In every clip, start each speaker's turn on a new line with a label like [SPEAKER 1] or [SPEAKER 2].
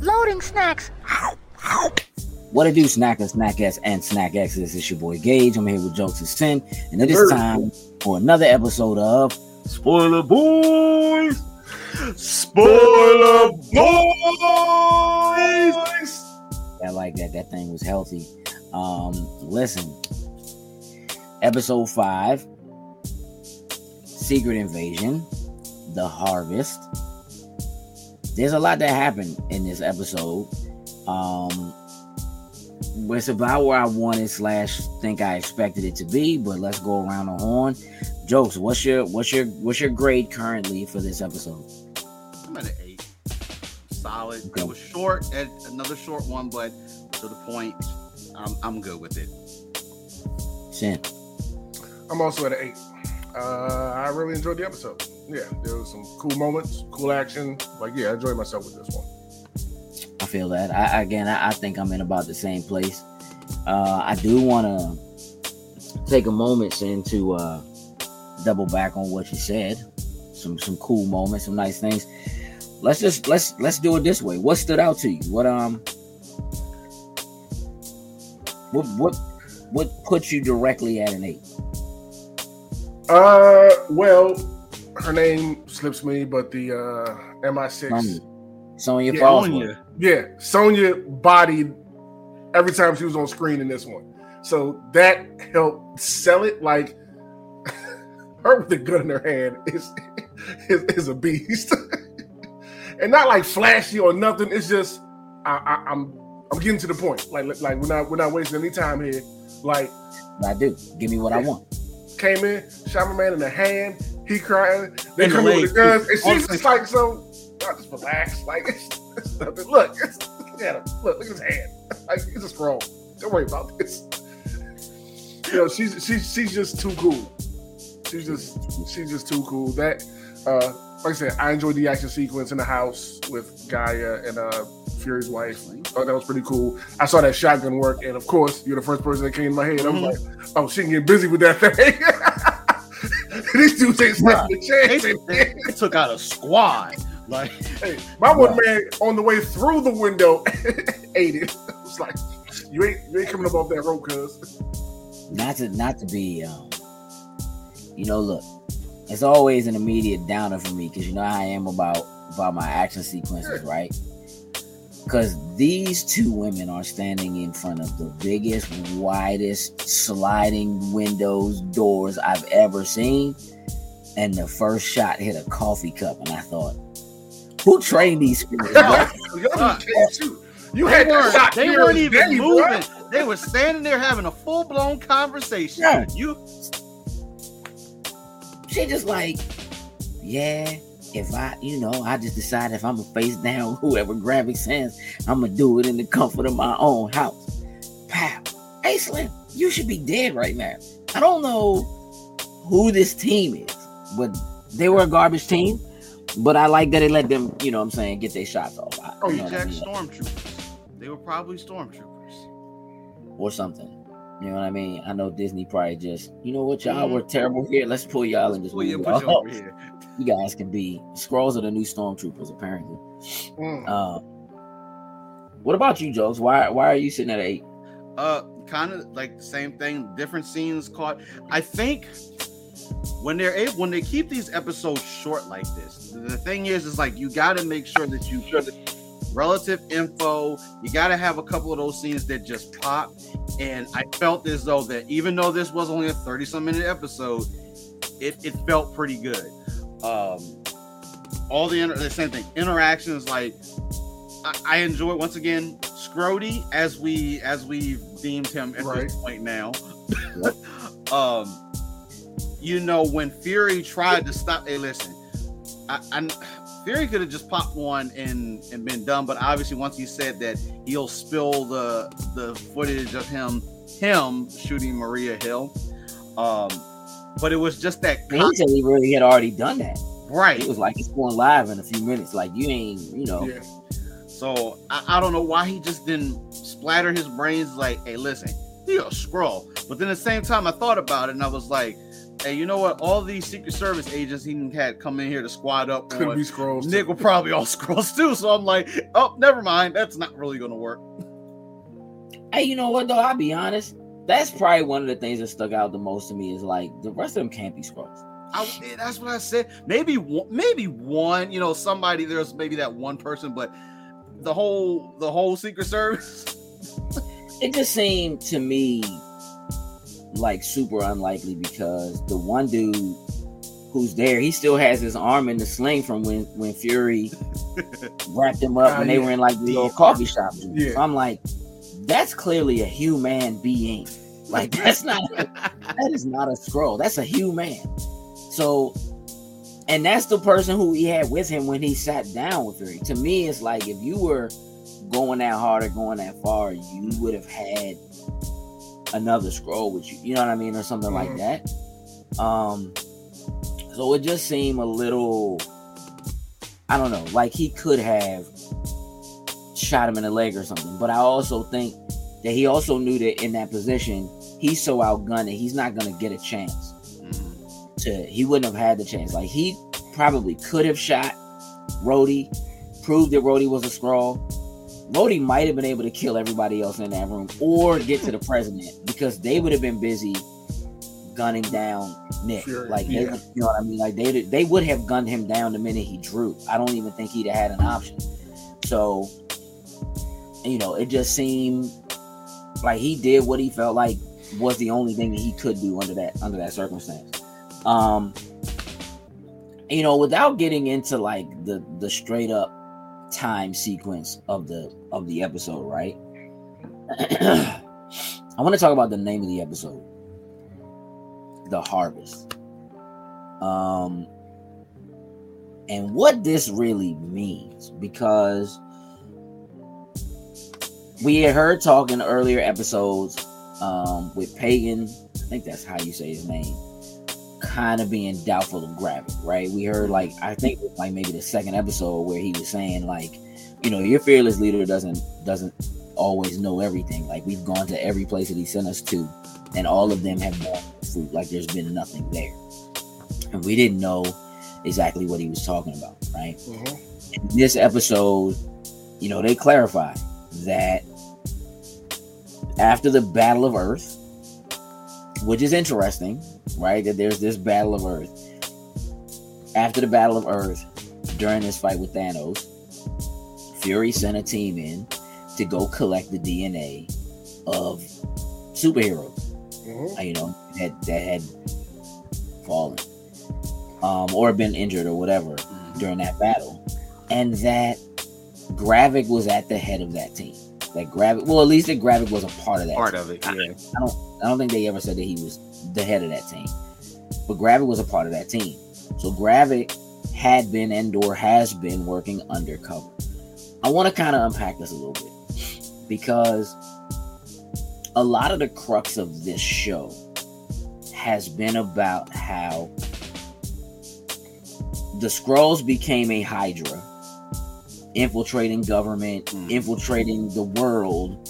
[SPEAKER 1] Loading snacks.
[SPEAKER 2] What it do, Snacker, Snack S, and Snack X? This is your boy Gage. I'm here with Jokes and Sin, and it is time for another episode of
[SPEAKER 3] Spoiler Boys. Spoiler Boys.
[SPEAKER 2] I like that. That thing was healthy. Um, listen, episode five, Secret Invasion, The Harvest. There's a lot that happened in this episode. Um, it's about where I wanted slash think I expected it to be, but let's go around the horn. Jokes, what's your what's your what's your grade currently for this episode?
[SPEAKER 3] I'm at an eight. Solid.
[SPEAKER 2] Okay.
[SPEAKER 3] It was short, and another short one, but to the point. I'm, I'm good with it.
[SPEAKER 2] Sin.
[SPEAKER 4] I'm also at an eight. Uh, I really enjoyed the episode. Yeah, there was some cool moments, cool action. Like, yeah, I enjoyed myself with this one.
[SPEAKER 2] I feel that. I again, I, I think I'm in about the same place. Uh, I do want to take a moment Sin, to uh, double back on what you said. Some some cool moments, some nice things. Let's just let's let's do it this way. What stood out to you? What um what what what put you directly at an eight?
[SPEAKER 4] Uh, well, her name slips me, but the uh MI6.
[SPEAKER 2] Sonya. Sonya
[SPEAKER 4] Yeah,
[SPEAKER 2] Falls.
[SPEAKER 3] Sonya.
[SPEAKER 4] Yeah, Sonya bodied every time she was on screen in this one. So that helped sell it. Like her with the gun in her hand is is, is a beast, and not like flashy or nothing. It's just I, I, I'm I'm getting to the point. Like like we're not we're not wasting any time here. Like
[SPEAKER 2] I do. Give me what I want.
[SPEAKER 4] came in, shot my man in the hand. He crying. They
[SPEAKER 3] the
[SPEAKER 4] come in with the guns, and she's just like, so y'all just relax. Like it's, it's nothing. Look, it's, look at him. Look, look at his hand. Like it's a Skrull. Don't worry about this. You know, she's she's she's just too cool. She's just she's just too cool. That uh like I said, I enjoyed the action sequence in the house with G'iah and uh Fury's wife. Thought that was pretty cool. I saw that shotgun work, and of course, you're the first person that came in my head. I'm like, oh, she can get busy with that thing. These dudes ain't the
[SPEAKER 3] They,
[SPEAKER 4] chance.
[SPEAKER 3] they- they took out a squad. Like,
[SPEAKER 4] Hey, my one man on the way through the window ate it. It's like you ain't you ain't coming up off that road, cuz.
[SPEAKER 2] not to not to be um you know look it's always an immediate downer for me because you know how i am about about my action sequences right because these two women are standing in front of the biggest widest sliding windows doors i've ever seen and the first shot hit a coffee cup and i thought who trained these spirits?
[SPEAKER 4] Y'all
[SPEAKER 3] Fuck.
[SPEAKER 4] can't shoot. You
[SPEAKER 3] they
[SPEAKER 4] had that
[SPEAKER 3] weren't,
[SPEAKER 4] shot
[SPEAKER 3] they weren't even
[SPEAKER 4] day,
[SPEAKER 3] moving.
[SPEAKER 4] bro.
[SPEAKER 3] They were standing there having a full blown conversation.
[SPEAKER 2] Yeah.
[SPEAKER 3] You
[SPEAKER 2] she just like, yeah, if I, you know, I just decide if I'm gonna face down whoever Gravik sends, I'm gonna do it in the comfort of my own house. Pow. Hey Slim, you should be dead right now. I don't know who this team is, but they were a garbage team. But I like that they let them, you know what I'm saying, get their shots off. I-
[SPEAKER 4] Oh,
[SPEAKER 2] you
[SPEAKER 4] yeah,
[SPEAKER 2] I
[SPEAKER 3] Jack
[SPEAKER 2] mean?
[SPEAKER 3] stormtroopers. They were probably stormtroopers.
[SPEAKER 2] or something. You know what I mean? I know Disney probably just, you know what, y'all
[SPEAKER 3] Mhm.
[SPEAKER 2] were terrible here. Let's pull y'all and just
[SPEAKER 3] Well,
[SPEAKER 2] move
[SPEAKER 3] put you over here.
[SPEAKER 2] You guys can be Skrulls are the new stormtroopers, apparently.
[SPEAKER 4] Mm.
[SPEAKER 2] Uh, what about you, Jokes? Why why are you sitting at eight?
[SPEAKER 3] Uh, kind of like the same thing. Different scenes caught. I think when they're able, when they keep these episodes short like this, the thing is, is like you got to make sure that you sure that relative info. You got to have a couple of those scenes that just pop. And I felt as though that even though this was only a thirty some minute episode, it it felt pretty good. Um, all the, inter- the same thing interactions like I, I enjoy once again Scrody as we as we've deemed him at
[SPEAKER 4] Right.
[SPEAKER 3] this point now. um, you know when Fury tried to stop. Hey, listen, I, I Fury could have just popped one and and been done, but obviously once he said that he'll spill the the footage of him him shooting Maria Hill. Um, but it was just that
[SPEAKER 2] He he really had already done that.
[SPEAKER 3] right.
[SPEAKER 2] It was like it's going live in a few minutes. Like you ain't, you know.
[SPEAKER 4] Yeah.
[SPEAKER 3] So I, I don't know why he just didn't splatter his brains like, hey, listen, you're a Skrull. But then at the same time, I thought about it and I was like, Hey, you know what? All these Secret Service agents he had come in here to squad up
[SPEAKER 4] Could be Skrulls.
[SPEAKER 3] Nick will probably all Skrulls too. So I'm like, oh, never mind. That's not really gonna work.
[SPEAKER 2] Hey, you know what though? I'll be honest. That's probably one of the things that stuck out the most to me is like the rest of them can't be Skrulls.
[SPEAKER 3] I, that's what I said. Maybe one, maybe one. You know, somebody there's maybe that one person, but the whole the whole Secret Service.
[SPEAKER 2] It just seemed to me like super unlikely because the one dude who's there, he still has his arm in the sling from when when Fury wrapped him up when they were in like the little coffee shop.
[SPEAKER 4] Yeah.
[SPEAKER 2] So I'm like, that's clearly a human being. Like that's not that is not a Skrull. That's a human. So, and that's the person who he had with him when he sat down with her. To me, it's like if you were going that hard or going that far, you would have had another Skrull with you. You know what I mean, or something like
[SPEAKER 4] Mhm.
[SPEAKER 2] that. Um, so it just seemed a little. I don't know, like he could have shot him in the leg or something. But I also think that he also knew that in that position, he's so outgunned that he's not going to get a chance to. He wouldn't have had the chance. Like he probably could have shot Rhodey, proved that Rhodey was a Skrull. Rhodey might have been able to kill everybody else in that room or get to the president because they would have been busy gunning down Nick.
[SPEAKER 4] Sure,
[SPEAKER 2] Like they,
[SPEAKER 4] yeah.
[SPEAKER 2] you know what I mean? Like they they would have gunned him down the minute he drew. I don't even think he'd have had an option. So, you know, it just seemed like he did what he felt like was the only thing that he could do under that under that circumstance. Um, you know, without getting into like the the straight up time sequence of the of the episode, right? I want to talk about the name of the episode, "The Harvest," um, and what this really means because we had heard talking earlier episodes um, with Pagon. I think that's how you say his name. Kind of being doubtful of Gravik, right? We heard like I think like maybe the second episode where he was saying like, you know, your fearless leader doesn't doesn't always know everything. Like we've gone to every place that he sent us to, and all of them have borne fruit. Like there's been nothing there, and we didn't know exactly what he was talking about, right?
[SPEAKER 4] Mhm.
[SPEAKER 2] in this episode, you know, they clarify that after the Battle of Earth, which is interesting, right? That there's this Battle of Earth. After the Battle of Earth, during this fight with Thanos, Fury sent a team in to go collect the DNA of superheroes
[SPEAKER 4] Mhm.
[SPEAKER 2] uh, you know, that that had fallen, um, or been injured or whatever
[SPEAKER 3] Mm.
[SPEAKER 2] during that battle, and that Gravik was at the head of that team. That Gravik, well, at least that Gravik was a part of that.
[SPEAKER 3] Part
[SPEAKER 2] team.
[SPEAKER 3] of it,
[SPEAKER 2] I-
[SPEAKER 3] yeah.
[SPEAKER 2] I don't, I don't think they ever said that he was the head of that team, but Gravik was a part of that team. So Gravik had been and or has been working undercover. I want to kind of unpack this a little bit because a lot of the crux of this show has been about how the Skrulls became a hydra infiltrating government
[SPEAKER 3] Mm.
[SPEAKER 2] infiltrating the world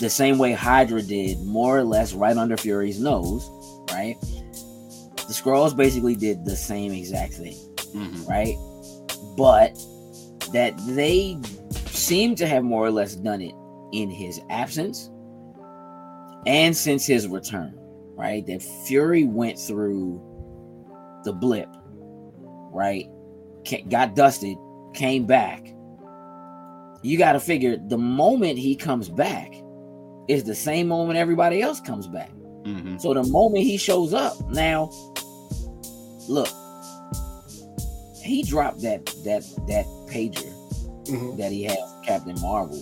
[SPEAKER 2] the same way hydra did more or less right under fury's nose right the Skrulls basically did the same exact thing
[SPEAKER 3] Mhm.
[SPEAKER 2] right? But that they seem to have more or less done it in his absence and since his return, right? That Fury went through the blip, right? Got dusted, came back. You got to figure the moment he comes back is the same moment everybody else comes back.
[SPEAKER 3] Mhm.
[SPEAKER 2] So the moment he shows up, now look, he dropped that that that pager
[SPEAKER 4] Mhm.
[SPEAKER 2] that he had Captain Marvel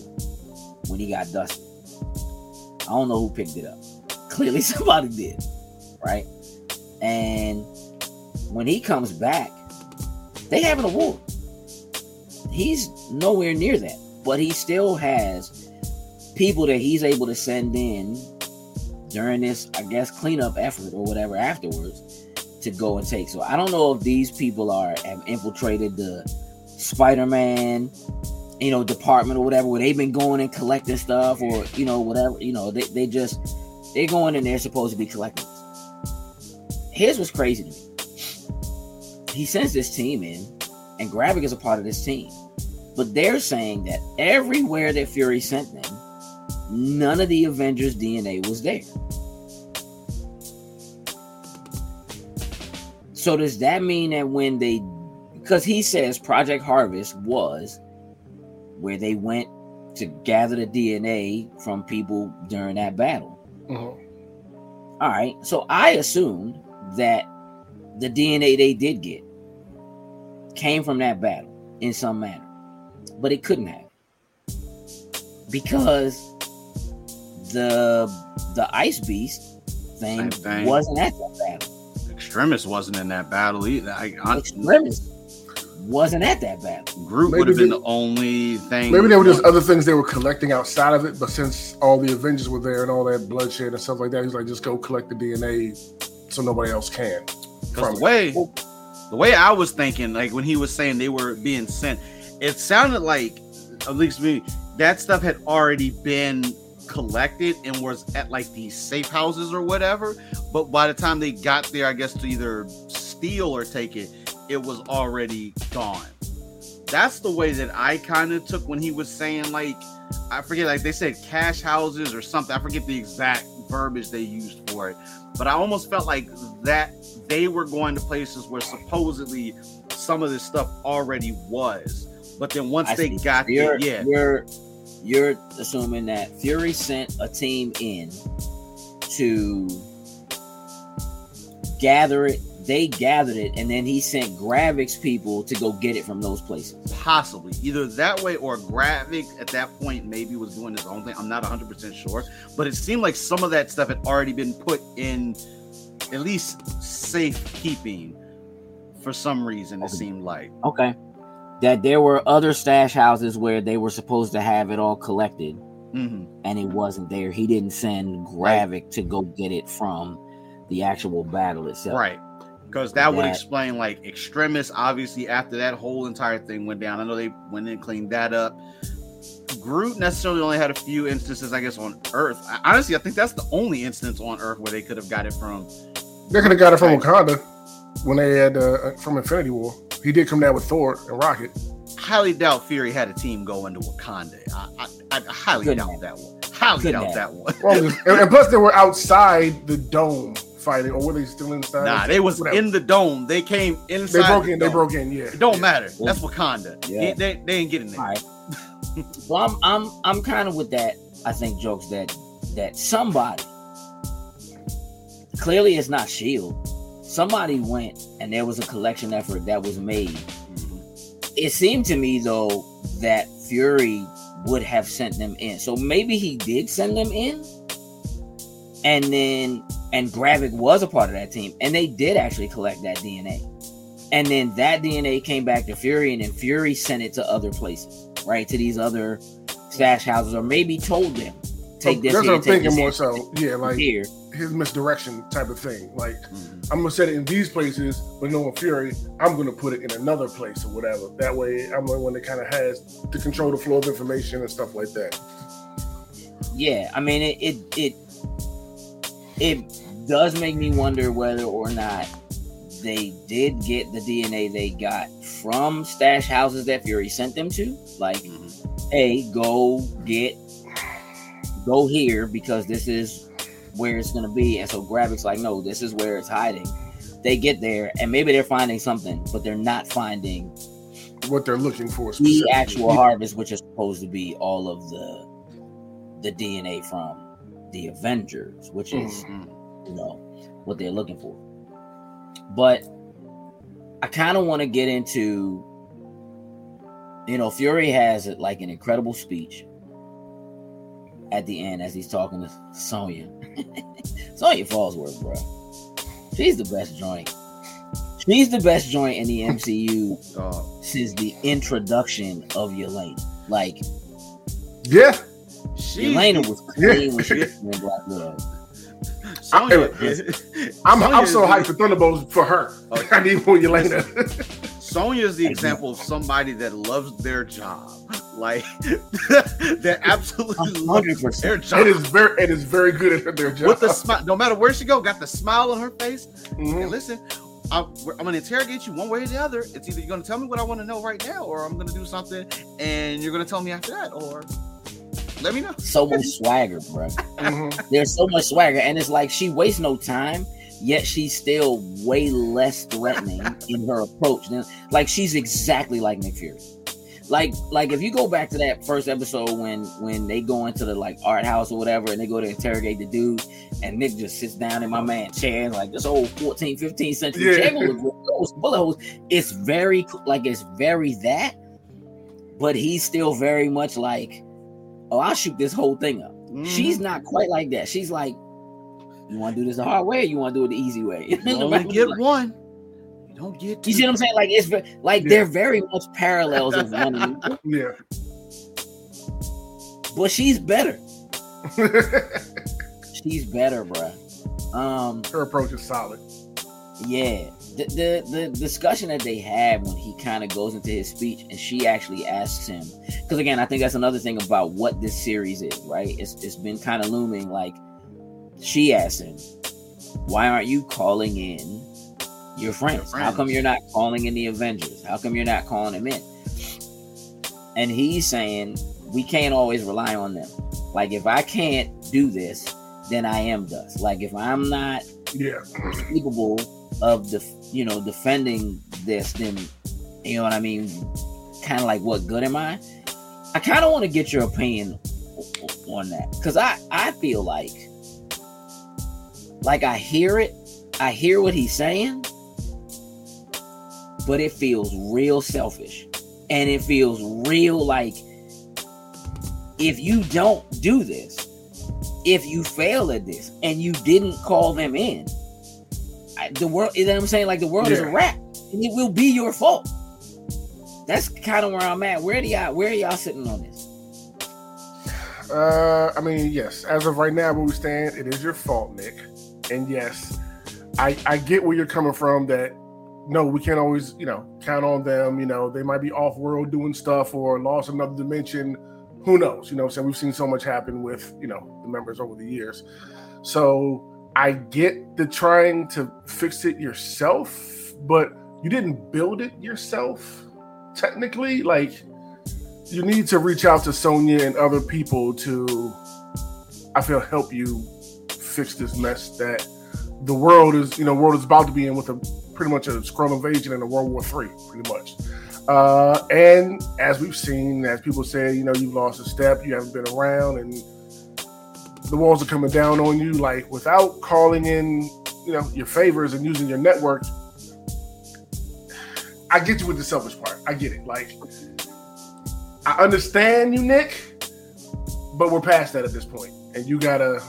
[SPEAKER 2] when he got dusted. I don't know who picked it up. Clearly somebody did, right? And when he comes back, they have an award. He's nowhere near that, but he still has people that he's able to send in during this, I guess, cleanup effort or whatever afterwards to go and take. So I don't know if these people are have infiltrated the Spider-Man, you know, department or whatever, where they've been going and collecting stuff or you know, whatever, you know, they, they just they're going and they're supposed to be collecting here's what's crazy to me. He sends this team in, and Gravik is a part of this team. But they're saying that everywhere that Fury sent them, none of the Avengers DNA was there. So does that mean that when they because he says Project Harvest was where they went to gather the DNA from people during that battle.
[SPEAKER 4] Mhm.
[SPEAKER 2] All right. So I assumed that the DNA they did get came from that battle in some manner, but it couldn't have because the the ice beast thing,
[SPEAKER 3] thing.
[SPEAKER 2] wasn't at that battle.
[SPEAKER 3] Extremis wasn't in that battle either. I, I,
[SPEAKER 2] Extremis wasn't at that battle.
[SPEAKER 3] Groot
[SPEAKER 4] Maybe
[SPEAKER 3] would have been
[SPEAKER 4] they-
[SPEAKER 3] the only thing.
[SPEAKER 4] Maybe there were just other things they were collecting outside of it, but since all the Avengers were there and all that bloodshed and stuff like that, he's like, just go collect the DNA so nobody else can.
[SPEAKER 3] Because
[SPEAKER 4] from
[SPEAKER 3] the
[SPEAKER 4] it.
[SPEAKER 3] way the way I was thinking, like when he was saying they were being sent, it sounded like at least me that stuff had already been collected and was at like these safe houses or whatever. But by the time they got there, I guess to either steal or take it, it was already gone. That's the way that I kind of took when he was saying like I forget like they said cash houses or something. I forget the exact verbiage they used for it. But I almost felt like that they were going to places where supposedly some of this stuff already was. But then once
[SPEAKER 2] I
[SPEAKER 3] they
[SPEAKER 2] see.
[SPEAKER 3] got
[SPEAKER 2] you're,
[SPEAKER 3] there, yeah,
[SPEAKER 2] you're you're assuming that Fury sent a team in to gather it. They gathered it, and then he sent Gravik's people to go get it from those places.
[SPEAKER 3] possibly either that way or Gravik at that point maybe was doing his own thing. I'm not 100% sure, but it seemed like some of that stuff had already been put in at least safekeeping for some reason. It
[SPEAKER 2] Okay.
[SPEAKER 3] seemed like.
[SPEAKER 2] Okay. That there were other stash houses where they were supposed to have it all collected,
[SPEAKER 3] Mhm.
[SPEAKER 2] and it wasn't there. He didn't send Gravik to go get it from the actual battle itself.
[SPEAKER 3] Right. Because that would explain like Extremis. Obviously, after that whole entire thing went down, I know they went in and cleaned that up. Groot necessarily only had a few instances, I guess, on Earth. I, honestly, I think that's the only instance on Earth where they could have got it from.
[SPEAKER 4] They could have got it from Wakanda when they had uh, from Infinity War. He did come down with Thor and Rocket.
[SPEAKER 3] Highly doubt Fury had a team go into Wakanda. I, I, I highly
[SPEAKER 2] Couldn't
[SPEAKER 3] doubt
[SPEAKER 2] have.
[SPEAKER 3] that one. Highly
[SPEAKER 2] Couldn't
[SPEAKER 3] doubt
[SPEAKER 2] have.
[SPEAKER 3] that one.
[SPEAKER 4] Well, and, and plus they were outside the dome fighting, or were they still inside?
[SPEAKER 3] Nah, they was
[SPEAKER 4] Whatever.
[SPEAKER 3] in the dome. They came inside.
[SPEAKER 4] They broke
[SPEAKER 3] the
[SPEAKER 4] in. They broke in. Yeah.
[SPEAKER 3] It don't
[SPEAKER 4] Yeah.
[SPEAKER 3] matter. That's Wakanda.
[SPEAKER 2] Yeah.
[SPEAKER 3] He- they, they ain't getting there.
[SPEAKER 2] All right. well, I'm I'm I'm kind of with that. I think jokes that that somebody clearly it's not Shield. Somebody went and there was a collection effort that was made. It seemed to me though that Fury would have sent them in. So maybe he did send them in, and then and Gravik was a part of that team, and they did actually collect that DNA. And then that DNA came back to Fury, and then Fury sent it to other places, right? To these other stash houses, or maybe told them, take oh, this
[SPEAKER 4] That's
[SPEAKER 2] here,
[SPEAKER 4] what I'm thinking more so. Yeah, like
[SPEAKER 2] here.
[SPEAKER 4] His misdirection type of thing. Like
[SPEAKER 3] Mhm.
[SPEAKER 4] I'm gonna set it in these places, but knowing Fury, I'm gonna put it in another place or whatever. That way, I'm the one that kind of has to control the flow of information and stuff like that.
[SPEAKER 2] Yeah, I mean it it it it does make me wonder whether or not they did get the DNA they got from stash houses that Fury sent them to. Like,
[SPEAKER 3] Mhm.
[SPEAKER 2] hey, go get go here because this is where it's gonna be. And so Gravik's like, no, this is where it's hiding. They get there and maybe they're finding something, but they're not finding
[SPEAKER 4] What they're looking for,
[SPEAKER 2] the actual harvest, which is supposed to be all of the the DNA from the Avengers, which is
[SPEAKER 3] Mhm.
[SPEAKER 2] you know what they're looking for. But I kind of want to get into you know Fury has it like an incredible speech at the end as he's talking to Sonya. Sonya Falsworth, bro. She's the best joint. She's the best joint in the MCU
[SPEAKER 3] Dog.
[SPEAKER 2] since the introduction of Yelena. Like
[SPEAKER 4] Yeah,
[SPEAKER 3] She,
[SPEAKER 2] Yelena was
[SPEAKER 4] Yeah.
[SPEAKER 2] clean when she was in Black Widow.
[SPEAKER 3] Sonya,
[SPEAKER 4] I'm, I'm so hyped for Thunderbolts for her.
[SPEAKER 3] Okay.
[SPEAKER 4] Oh, I need more Yelena.
[SPEAKER 3] Sonya is the example of somebody that loves their job. Like they're absolutely
[SPEAKER 2] hundred
[SPEAKER 3] their job.
[SPEAKER 4] It is very, it is very good at their job.
[SPEAKER 3] with the smile, no matter where she go, got the smile on her face.
[SPEAKER 4] Mhm.
[SPEAKER 3] And listen, I'm, I'm going to interrogate you one way or the other. It's either you're going to tell me what I want to know right now, or I'm going to do something, and you're going to tell me after that, or let me know.
[SPEAKER 2] So much swagger, bro.
[SPEAKER 4] Mhm.
[SPEAKER 2] There's so much swagger, and it's like she wastes no time. Yet she's still way less threatening in her approach. Than, like she's exactly like Nick Fury. Like, like if you go back to that first episode when when they go into the like art house or whatever, and they go to interrogate the dude, and Nick just sits down in my man chair and like this old 14, 15th century
[SPEAKER 4] Yeah.
[SPEAKER 2] chair with those bullet holes. It's very like it's very that, but he's still very much like, oh, I'll shoot this whole thing up.
[SPEAKER 3] Mm-hmm.
[SPEAKER 2] She's not quite like that. She's like, you want to do this the hard way, or you want to do it the easy way.
[SPEAKER 3] You only get one. You don't get two.
[SPEAKER 2] You see what I'm saying? Like it's like
[SPEAKER 4] Yeah.
[SPEAKER 2] they're very much parallels of one another,
[SPEAKER 4] Yeah.
[SPEAKER 2] but she's better. She's better, bruh. Um,
[SPEAKER 4] Her approach is solid.
[SPEAKER 2] yeah. The, the the discussion that they had when he kind of goes into his speech and she actually asks him because again I think that's another thing about what this series is right it's it's been kind of looming like she asks him why aren't you calling in your friends?
[SPEAKER 3] Your
[SPEAKER 2] how come you're not calling in the Avengers? How come you're not calling them in? And he's saying we can't always rely on them. Like if I can't do this then I am dust. Like if I'm not
[SPEAKER 4] Yeah.
[SPEAKER 2] capable of the you know defending this then you know what i mean kind of like what good am i? I kind of want to get your opinion on that. Because i i feel like like i hear it. I hear what he's saying. But it feels real selfish. And it feels real like if you don't do this if you fail at this and you didn't call them in I- the world you know what i'm saying? Like the world is a
[SPEAKER 4] Yeah.
[SPEAKER 2] wrap and it will be your fault. That's kind of where i'm at. Where do y'all where are y'all sitting on this?
[SPEAKER 4] Uh, I mean, yes. As of right now, where we stand, it is your fault, Nick. And yes, I I get where you're coming from. That no, we can't always you know count on them. You know, they might be off world doing stuff or lost another dimension. Who knows? You know, saying we've seen so much happen with you know the members over the years. So I get the trying to fix it yourself, but you didn't build it yourself. Technically, like you need to reach out to Sonya and other people to, I feel, help you fix this mess that the world is, you know, world is about to be in with a pretty much a Skrull invasion and a World War Three, pretty much. Uh, and as we've seen, as people say, you know, you've lost a step, you haven't been around, and the walls are coming down on you. Like without calling in, you know, your favors and using your network. I get you with the selfish part. I get it. Like I understand you, Nick, but we're past that at this point, and you gotta,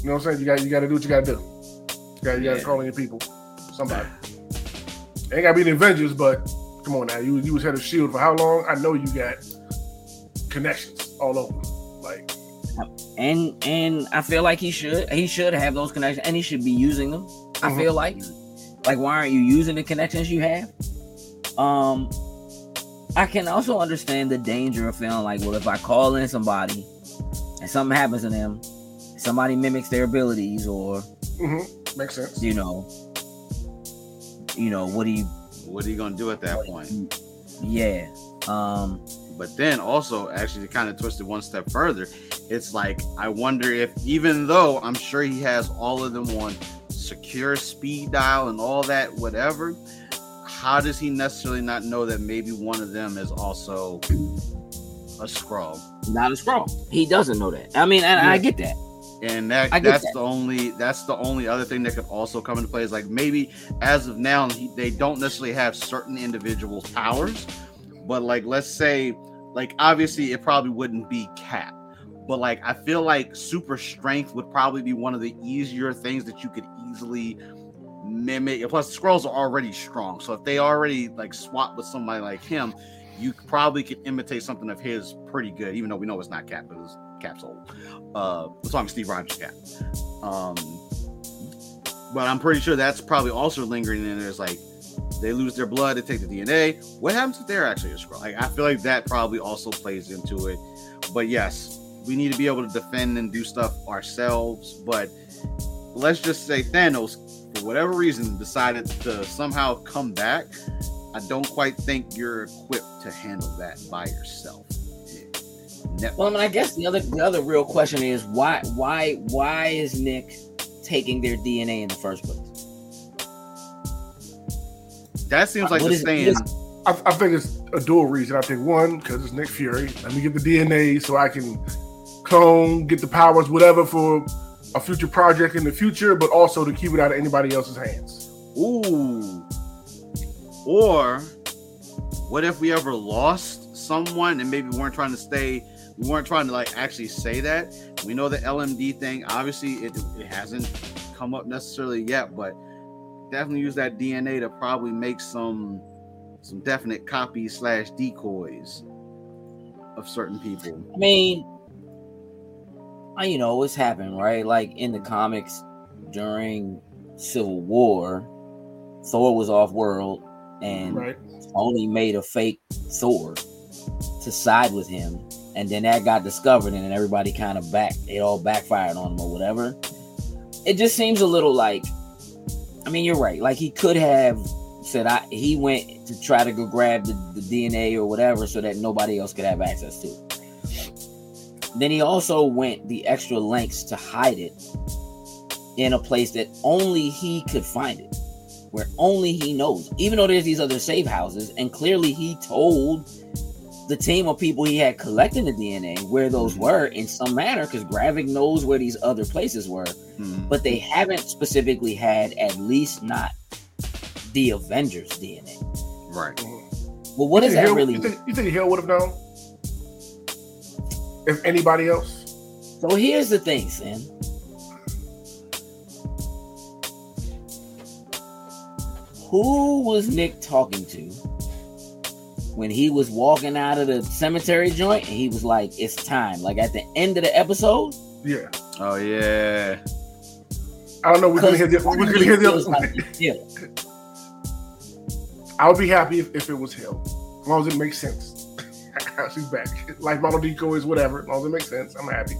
[SPEAKER 4] you know what I'm saying? You got you gotta do what you gotta do. You gotta, you gotta call in your people, somebody. Ain't gotta be the Avengers, but come on now, you you was head of Shield for how long? I know you got connections all over. Like,
[SPEAKER 2] and and i feel like he should he should have those connections and he should be using them i
[SPEAKER 4] Mhm.
[SPEAKER 2] feel like like why aren't you using the connections you have um i can also understand the danger of feeling like well if i call in somebody and something happens to them somebody mimics their abilities or
[SPEAKER 4] mhm, makes sense.
[SPEAKER 2] you know you know what do you
[SPEAKER 3] What are you gonna do at that point?
[SPEAKER 2] yeah um
[SPEAKER 3] But then also, actually, to kind of twist it one step further, it's like I wonder if even though I'm sure he has all of them on secure speed dial and all that, whatever, how does he necessarily not know that maybe one of them is also a Skrull?
[SPEAKER 2] not a Skrull he doesn't know that i mean and i get that
[SPEAKER 3] And that that's
[SPEAKER 2] that.
[SPEAKER 3] the only that's the only other thing that could also come into play is like maybe as of now they don't necessarily have certain individuals' powers, but like let's say like obviously it probably wouldn't be Cap, but like I feel like super strength would probably be one of the easier things that you could easily mimic. Plus, Skrulls are already strong, so if they already like swap with somebody like him, you probably could imitate something of his pretty good. Even though we know it's not Cap, because Cap's old. Uh, the song Steve Rogers Cap. Um, but I'm pretty sure that's probably also lingering in there. Is like they lose their blood, they take the DNA. What happens if they're actually a Skrull? Like, I feel like that probably also plays into it. But yes, we need to be able to defend and do stuff ourselves. But let's just say Thanos, for whatever reason, decided to somehow come back. I don't quite think you're equipped to handle that by yourself. Yeah.
[SPEAKER 2] Well, I mean, I guess the other the other real question is why why why is Nick taking their DNA in the first place?
[SPEAKER 3] That seems like
[SPEAKER 2] What
[SPEAKER 3] the
[SPEAKER 2] is it-
[SPEAKER 3] saying.
[SPEAKER 2] what
[SPEAKER 4] I, I think it's a dual reason. I think one because it's Nick Fury. Let me get the DNA so I can clone, get the powers, whatever for a future project in the future, but also to keep it out of anybody else's hands.
[SPEAKER 3] Ooh. Or what if we ever lost someone and maybe we weren't trying to stay, we weren't trying to like actually say that. We know the LMD thing, obviously it, it hasn't come up necessarily yet, but definitely use that DNA to probably make some some definite copies slash decoys of certain people.
[SPEAKER 2] I mean, I- you know, it's happened, right? Like in the comics during Civil War, Thor was off world and
[SPEAKER 4] Right.
[SPEAKER 2] Tony made a fake Thor to side with him. And then that got discovered, and then everybody kind of back, it all backfired on him or whatever. It just seems a little like, I mean, you're right. Like he could have said, I he went to try to go grab the, the DNA or whatever so that nobody else could have access to it. Then he also went the extra lengths to hide it in a place that only he could find it, where only he knows. Even though there's these other safe houses, and clearly he told the team of people he had collecting the DNA where those were in some manner, because Gravik knows where these other places were,
[SPEAKER 3] Hmm.
[SPEAKER 2] but they haven't specifically had at least not the Avengers DNA.
[SPEAKER 3] Right.
[SPEAKER 2] Well, what
[SPEAKER 4] You
[SPEAKER 2] does that
[SPEAKER 4] Hill-
[SPEAKER 2] really
[SPEAKER 4] You think, you think Hill would have known? If anybody else?
[SPEAKER 2] So here's the thing, Sam. Who was Nick talking to when he was walking out of the cemetery joint and he was like, it's time? Like at the end of the episode?
[SPEAKER 4] Yeah.
[SPEAKER 3] Oh yeah.
[SPEAKER 4] I don't know. We couldn't hear the. We couldn't hear the.
[SPEAKER 2] other like yeah.
[SPEAKER 4] I would be happy if, if it was Hill, as long as it makes sense. She's back. Life model Decoys whatever. As long as it makes sense, I'm happy.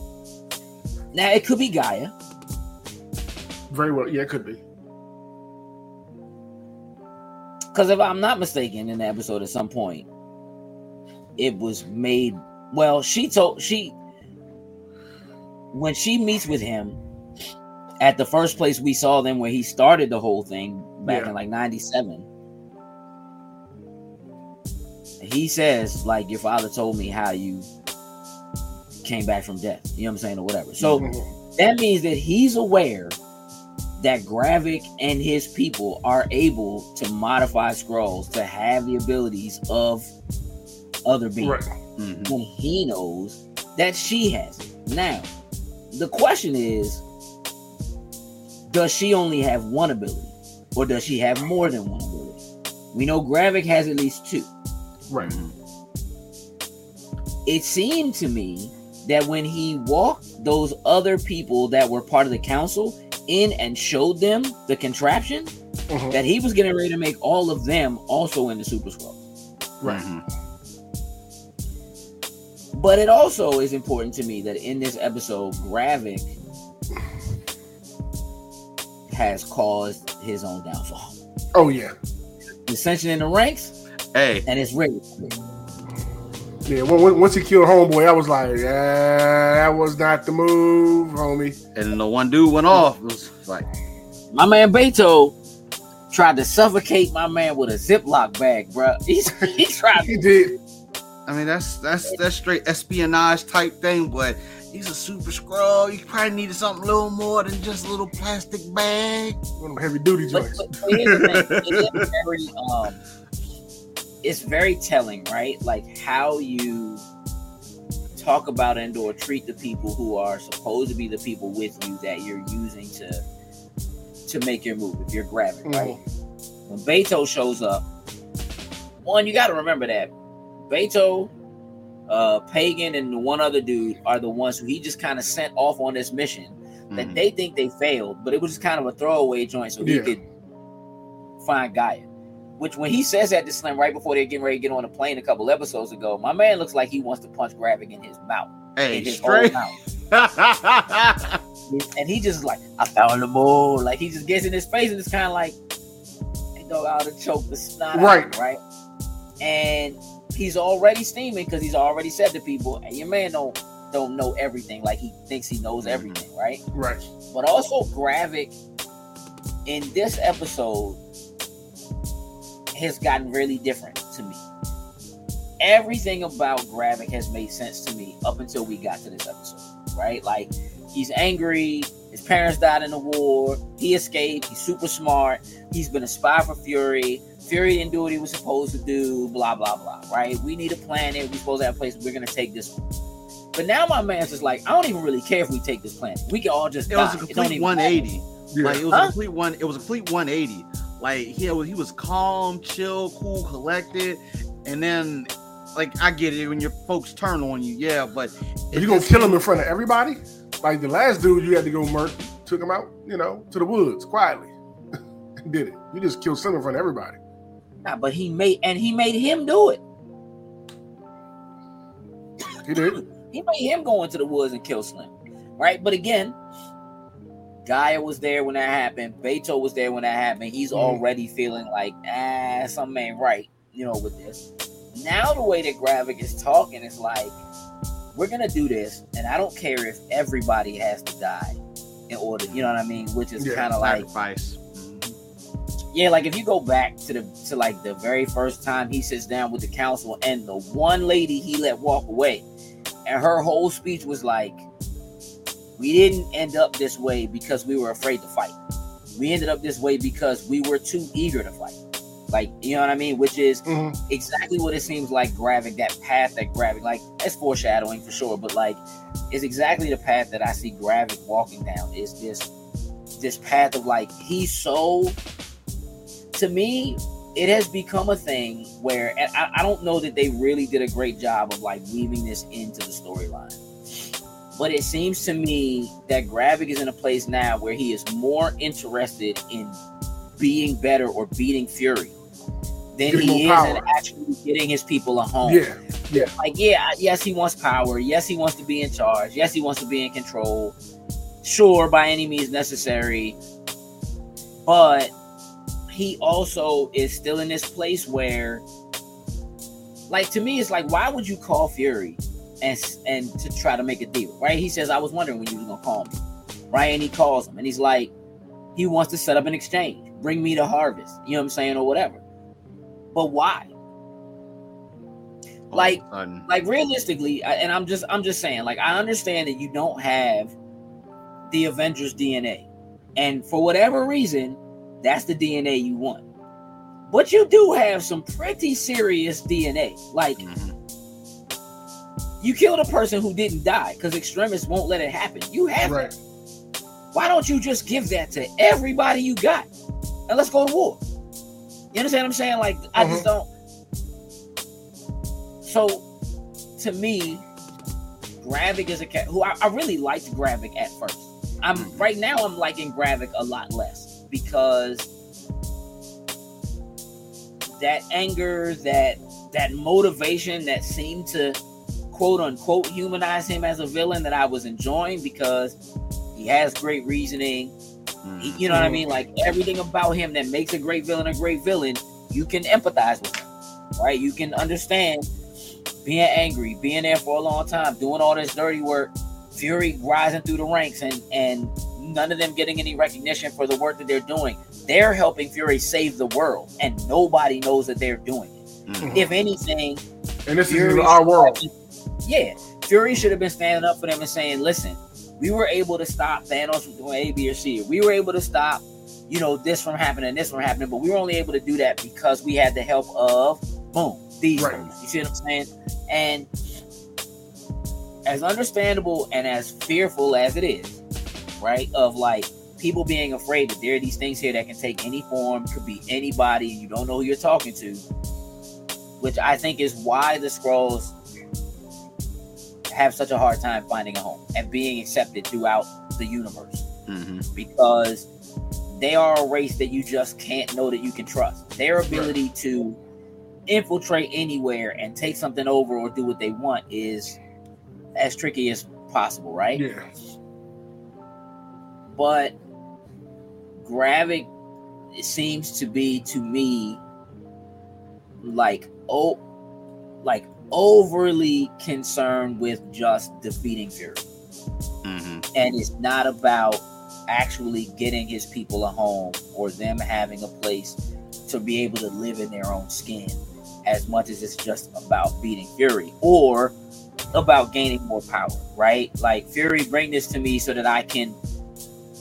[SPEAKER 2] Now it could be G'iah.
[SPEAKER 4] Very well. Yeah, it could be.
[SPEAKER 2] Because if I'm not mistaken, in the episode at some point, it was made. Well, she told she when she meets with him at the first place we saw them where he started the whole thing back
[SPEAKER 4] Yeah.
[SPEAKER 2] in like '97. He says, like, your father told me how you came back from death. You know what I'm saying, or whatever. So
[SPEAKER 4] Mhm.
[SPEAKER 2] that means that he's aware that Gravik and his people are able to modify Skrulls to have the abilities of other beings.
[SPEAKER 4] right.
[SPEAKER 3] Mhm.
[SPEAKER 2] When he knows that she has it. Now, the question is does she only have one ability? Or does she have more than one ability? We know Gravik has at least two.
[SPEAKER 4] Right.
[SPEAKER 3] Mhm.
[SPEAKER 2] It seemed to me that when he walked those other people that were part of the council in and showed them the contraption,
[SPEAKER 4] Mhm.
[SPEAKER 2] that he was getting ready to make all of them also in the Super Skrulls.
[SPEAKER 4] Right.
[SPEAKER 3] Mhm.
[SPEAKER 2] But it also is important to me that in this episode, Gravik has caused his own downfall.
[SPEAKER 4] Oh yeah.
[SPEAKER 2] Ascension in the ranks,
[SPEAKER 3] Hey,
[SPEAKER 2] and it's ready.
[SPEAKER 4] Yeah. When, when- once he killed Homeboy, I was like, yeah, that was not the move, homie.
[SPEAKER 3] and then the one dude went off. It was like,
[SPEAKER 2] My man Beto tried to suffocate my man with a Ziploc bag, bro. He's he tried.
[SPEAKER 4] He did.
[SPEAKER 3] I mean, that's that's that's straight espionage type thing, but he's a super Skrull. You probably needed something a little more than just a little plastic bag.
[SPEAKER 4] One of them heavy duty joints.
[SPEAKER 2] but here's the thing. It is very um, it's very telling, right? Like how you talk about and or treat the people who are supposed to be the people with you that you're using to to make your move. If you're grabbing, right? When Beto shows up, one you got to remember that Beto, uh, Pagon, and the one other dude are the ones who he just kind of sent off on this mission that
[SPEAKER 3] Mhm.
[SPEAKER 2] they think they failed, but it was just kind of a throwaway joint so he could find G'iah. Which when he says that to Slim right before they're getting ready to get on the plane a couple episodes ago, my man looks like he wants to punch Gravik in his mouth.
[SPEAKER 3] Hey,
[SPEAKER 2] in his
[SPEAKER 3] straight.
[SPEAKER 2] whole mouth. And he just like, I found the mole. Like he just gets in his face and it's kind of like, hey dog, I ought to choke the snot out,
[SPEAKER 4] Right.
[SPEAKER 2] right? And he's already steaming because he's already said to people, hey, your man don't don't know everything. Like he thinks he knows
[SPEAKER 3] Mhm.
[SPEAKER 2] everything, right?
[SPEAKER 4] Right.
[SPEAKER 2] But also Gravik in this episode has gotten really different to me. Everything about Gravik has made sense to me up until we got to this episode, right? Like he's angry, his parents died in the war, he escaped, he's super smart, he's been a spy for Fury. Fury didn't do what he was supposed to do, blah blah blah, right? We need a planet, we're supposed to have a place, we're gonna take this one. But now my man's just like, I don't even really care if we take this planet. We can all just
[SPEAKER 3] It was
[SPEAKER 2] die.
[SPEAKER 3] a
[SPEAKER 2] don't
[SPEAKER 3] complete
[SPEAKER 2] even
[SPEAKER 3] 180.
[SPEAKER 4] Yeah.
[SPEAKER 3] Like it was
[SPEAKER 2] Huh?
[SPEAKER 3] a complete one. It was a complete 180. Like he was he was calm, chill, cool, collected, and then like I get it when your folks turn on you, yeah, but
[SPEAKER 4] But you gonna kill him in front of everybody? Like the last dude, you had to go murk, took him out, you know, to the woods quietly. did it. You just killed Slim in front of everybody.
[SPEAKER 2] Nah, but he made and he made him do it.
[SPEAKER 4] He did.
[SPEAKER 2] He made him go into the woods and kill Slim, right? But again, G'iah was there when that happened. Beto was there when that happened. He's
[SPEAKER 4] Mhm.
[SPEAKER 2] already feeling like, ah, something ain't right, you know, with this. Now the way that Gravik is talking is like, we're gonna do this, and I don't care if everybody has to die in order, you know what I mean? Which is
[SPEAKER 4] Yeah,
[SPEAKER 2] kind of like
[SPEAKER 3] sacrifice.
[SPEAKER 2] yeah, like if you go back to the to like the very first time he sits down with the council and the one lady he let walk away, and her whole speech was like, "We didn't end up this way because we were afraid to fight. We ended up this way because we were too eager to fight." Like you know what I mean? Which is
[SPEAKER 4] Mhm.
[SPEAKER 2] exactly what it seems like Gravik, that path that Gravik, like that's foreshadowing for sure, but like it's exactly the path that I see Gravik walking down. Is this this path of like he's so to me, it has become a thing where and I, I don't know that they really did a great job of like weaving this into the storyline. But it seems to me that Gravik is in a place now where he is more interested in being better or beating Fury than
[SPEAKER 4] Getting
[SPEAKER 2] he is in actually getting his people a home.
[SPEAKER 4] Yeah, Yeah.
[SPEAKER 2] Like, yeah, yes, he wants power. Yes, he wants to be in charge. Yes, he wants to be in control. Sure, by any means necessary. But he also is still in this place where, like, to me, it's like, why would you call Fury and and to try to make a deal, right? He says, I was wondering when you was gonna call me, right? And he calls him, and he's like, he wants to set up an exchange, bring me the harvest, you know what I'm saying, or whatever. But why?
[SPEAKER 3] All
[SPEAKER 2] Like- like realistically and i'm just i'm just saying like i understand that you don't have the avengers dna and for whatever reason that's the dna you want but you do have some pretty serious dna like
[SPEAKER 3] Mhm.
[SPEAKER 2] You killed a person who didn't die because Extremis won't let it happen you have
[SPEAKER 4] Right.
[SPEAKER 2] that. why don't you just give that to everybody you got and let's go to war you understand what i'm saying like i just don't so to me Gravik is a cat who I, I really liked Gravik at first. I'm
[SPEAKER 3] Mhm.
[SPEAKER 2] right now I'm liking Gravik a lot less because that anger, that that motivation that seemed to quote unquote humanize him as a villain that I was enjoying because he has great reasoning. He- you know what I mean? Like everything about him that makes a great villain a great villain, you can empathize with him, right? You can understand being angry, being there for a long time, doing all this dirty work, Fury rising through the ranks, and and none of them getting any recognition for the work that they're doing. They're helping Fury save the world, and nobody knows that they're doing it.
[SPEAKER 3] Mhm.
[SPEAKER 2] If anything,
[SPEAKER 4] And this
[SPEAKER 2] Fury
[SPEAKER 4] is our world.
[SPEAKER 2] Yeah, Fury should have been standing up for them and saying, "Listen, we were able to stop Thanos from doing A, B, or C. We were able to stop, you know, this from happening, this from happening, but we were only able to do that because we had the help of boom these.
[SPEAKER 4] Right.
[SPEAKER 2] folks." You see what I'm saying? And as understandable and as fearful as it is, right? Of like people being afraid that there are these things here that can take any form, could be anybody, you don't know who you're talking to, which I think is why the Skrulls have such a hard time finding a home and being accepted throughout the universe
[SPEAKER 3] Mhm.
[SPEAKER 2] because they are a race that you just can't know that you can trust. Their ability to infiltrate anywhere and take something over or do what they want is as tricky as possible, right?
[SPEAKER 4] Yeah.
[SPEAKER 2] But Gravik seems to be to me like oh like overly concerned with just defeating Fury.
[SPEAKER 3] Mhm.
[SPEAKER 2] and it's not about actually getting his people a home or them having a place to be able to live in their own skin as much as it's just about beating Fury or about gaining more power, right? Like Fury, bring this to me so that I can.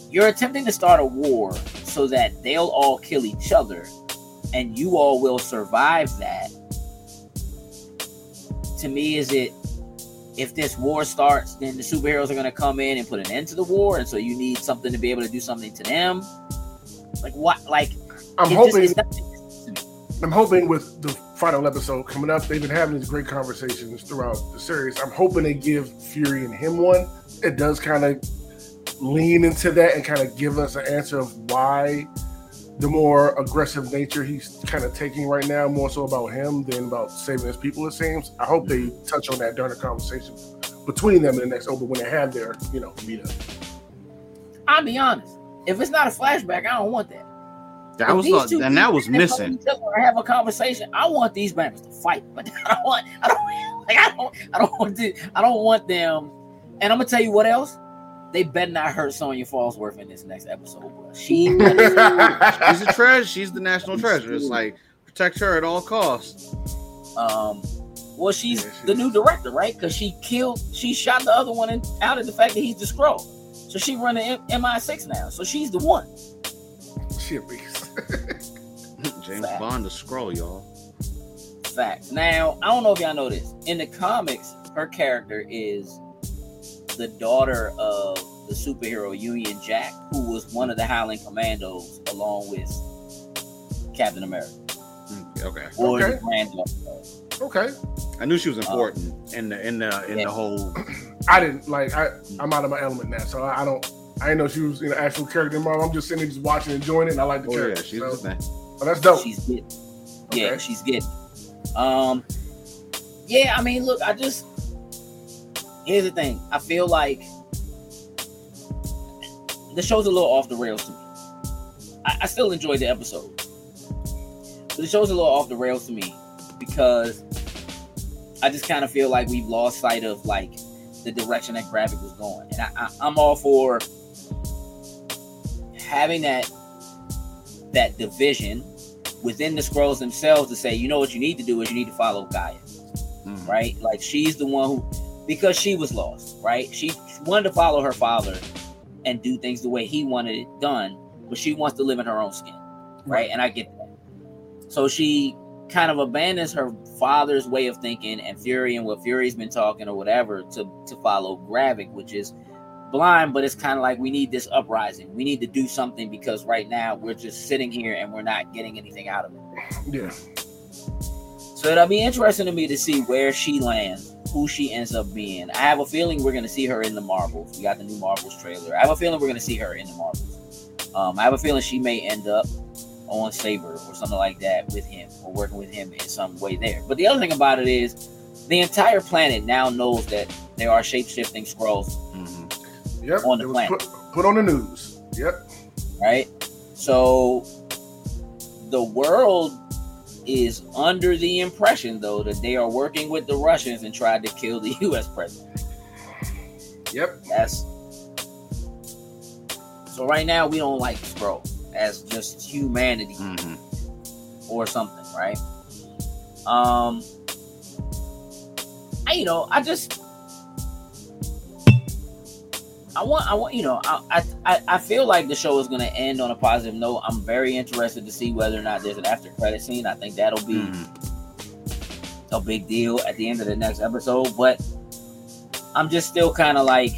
[SPEAKER 2] You're attempting to start a war so that they'll all kill each other and you all will survive that. To me, is it if this war starts, then the superheroes are going to come in and put an end to the war, and so you need something to be able to do something to them. Like what? Like
[SPEAKER 4] I'm
[SPEAKER 2] it just-
[SPEAKER 4] hoping. I'm hoping with the final episode coming up, they've been having these great conversations throughout the series. I'm hoping they give Fury and him one. It does kind of lean into that and kind of give us an answer of why the more aggressive nature he's kind of taking right now, more so about him than about saving his people, it seems. I hope they touch on that during the conversation between them in the next over when they have their, you know, meet up.
[SPEAKER 2] I'll be honest. If it's not a flashback, I don't want that.
[SPEAKER 3] That
[SPEAKER 2] If
[SPEAKER 3] was
[SPEAKER 2] these
[SPEAKER 3] the,
[SPEAKER 2] two
[SPEAKER 3] and that was missing.
[SPEAKER 2] come Have a conversation. I want these members to fight, but I don't want. I don't. Like, I don't. I don't want to. I don't want them. And I'm gonna tell you what else. They better not hurt Sonya Falsworth in this next episode, bro. She.
[SPEAKER 3] She's a treasure. She's the national treasure. It's like protect her at all costs.
[SPEAKER 2] um. Well, she's
[SPEAKER 4] Yeah,
[SPEAKER 2] the new director, right? Because she killed. She shot the other one in, out of the fact that he's the Skrull. So she running M- MI6 now. So she's the one.
[SPEAKER 4] She a beast.
[SPEAKER 3] James
[SPEAKER 2] Fact.
[SPEAKER 3] Bond, the Skrull, y'all.
[SPEAKER 2] Facts. Now, I don't know if y'all know this. In the comics, her character is the daughter of the superhero Union Jack, who was one of the Howling Commandos along with Captain America,
[SPEAKER 3] Mm, Okay,
[SPEAKER 2] or
[SPEAKER 4] Okay.
[SPEAKER 2] granddaughter.
[SPEAKER 4] okay.
[SPEAKER 3] I knew she was important in the in the in
[SPEAKER 2] Yeah.
[SPEAKER 3] the whole.
[SPEAKER 4] I didn't like. I I'm out of my element now, so I, I don't. I didn't know she was an actual character in Marvel. I'm just sitting there just watching, and enjoying it, and I like the
[SPEAKER 3] Oh yeah, she's
[SPEAKER 4] so,
[SPEAKER 3] the thing.
[SPEAKER 4] but that's dope.
[SPEAKER 2] She's getting. Yeah,
[SPEAKER 4] Okay.
[SPEAKER 2] she's getting. Um, yeah. I mean, look, I just here's the thing. I feel like the show's a little off the rails to me. I, I still enjoyed the episode, but the show's a little off the rails to me because I just kind of feel like we've lost sight of like the direction that Gravik was going, and I, I, I'm all for having that that division within the Skrulls themselves to say, you know what you need to do is you need to follow G'iah,
[SPEAKER 3] Mhm.
[SPEAKER 2] right? Like she's the one who, because she was lost, right? She wanted to follow her father and do things the way he wanted it done, but she wants to live in her own skin, right? And I get that. So she kind of abandons her father's way of thinking and Fury and what Fury's been talking or whatever to to follow Gravik, which is blind, but it's kind of like we need this uprising. We need to do something because right now we're just sitting here and we're not getting anything out of it.
[SPEAKER 4] Yeah.
[SPEAKER 2] So it'll be interesting to me to see where she lands, who she ends up being. I have a feeling we're gonna see her in the Marvels. We got the new Marvels trailer. I have a feeling we're gonna see her in the Marvels. Um, I have a feeling she may end up on Saber or something like that with him or working with him in some way there. But the other thing about it is the entire planet now knows that there are shape shifting Skrulls
[SPEAKER 3] Mhm.
[SPEAKER 4] Yep.
[SPEAKER 2] On the planet.
[SPEAKER 4] put, put on the news. Yep.
[SPEAKER 2] right? So the world is under the impression, though, that they are working with the Russians and tried to kill the U.S. president.
[SPEAKER 4] Yep.
[SPEAKER 2] That's so. Right now, we don't like this, bro, as just humanity
[SPEAKER 3] Mhm.
[SPEAKER 2] or something, right? Um, I, you know, I just. I want, I want, you know, I, I, I feel like the show is going to end on a positive note. I'm very interested to see whether or not there's an after credit scene. I think that'll be
[SPEAKER 3] Mhm.
[SPEAKER 2] a big deal at the end of the next episode. But I'm just still kind of like,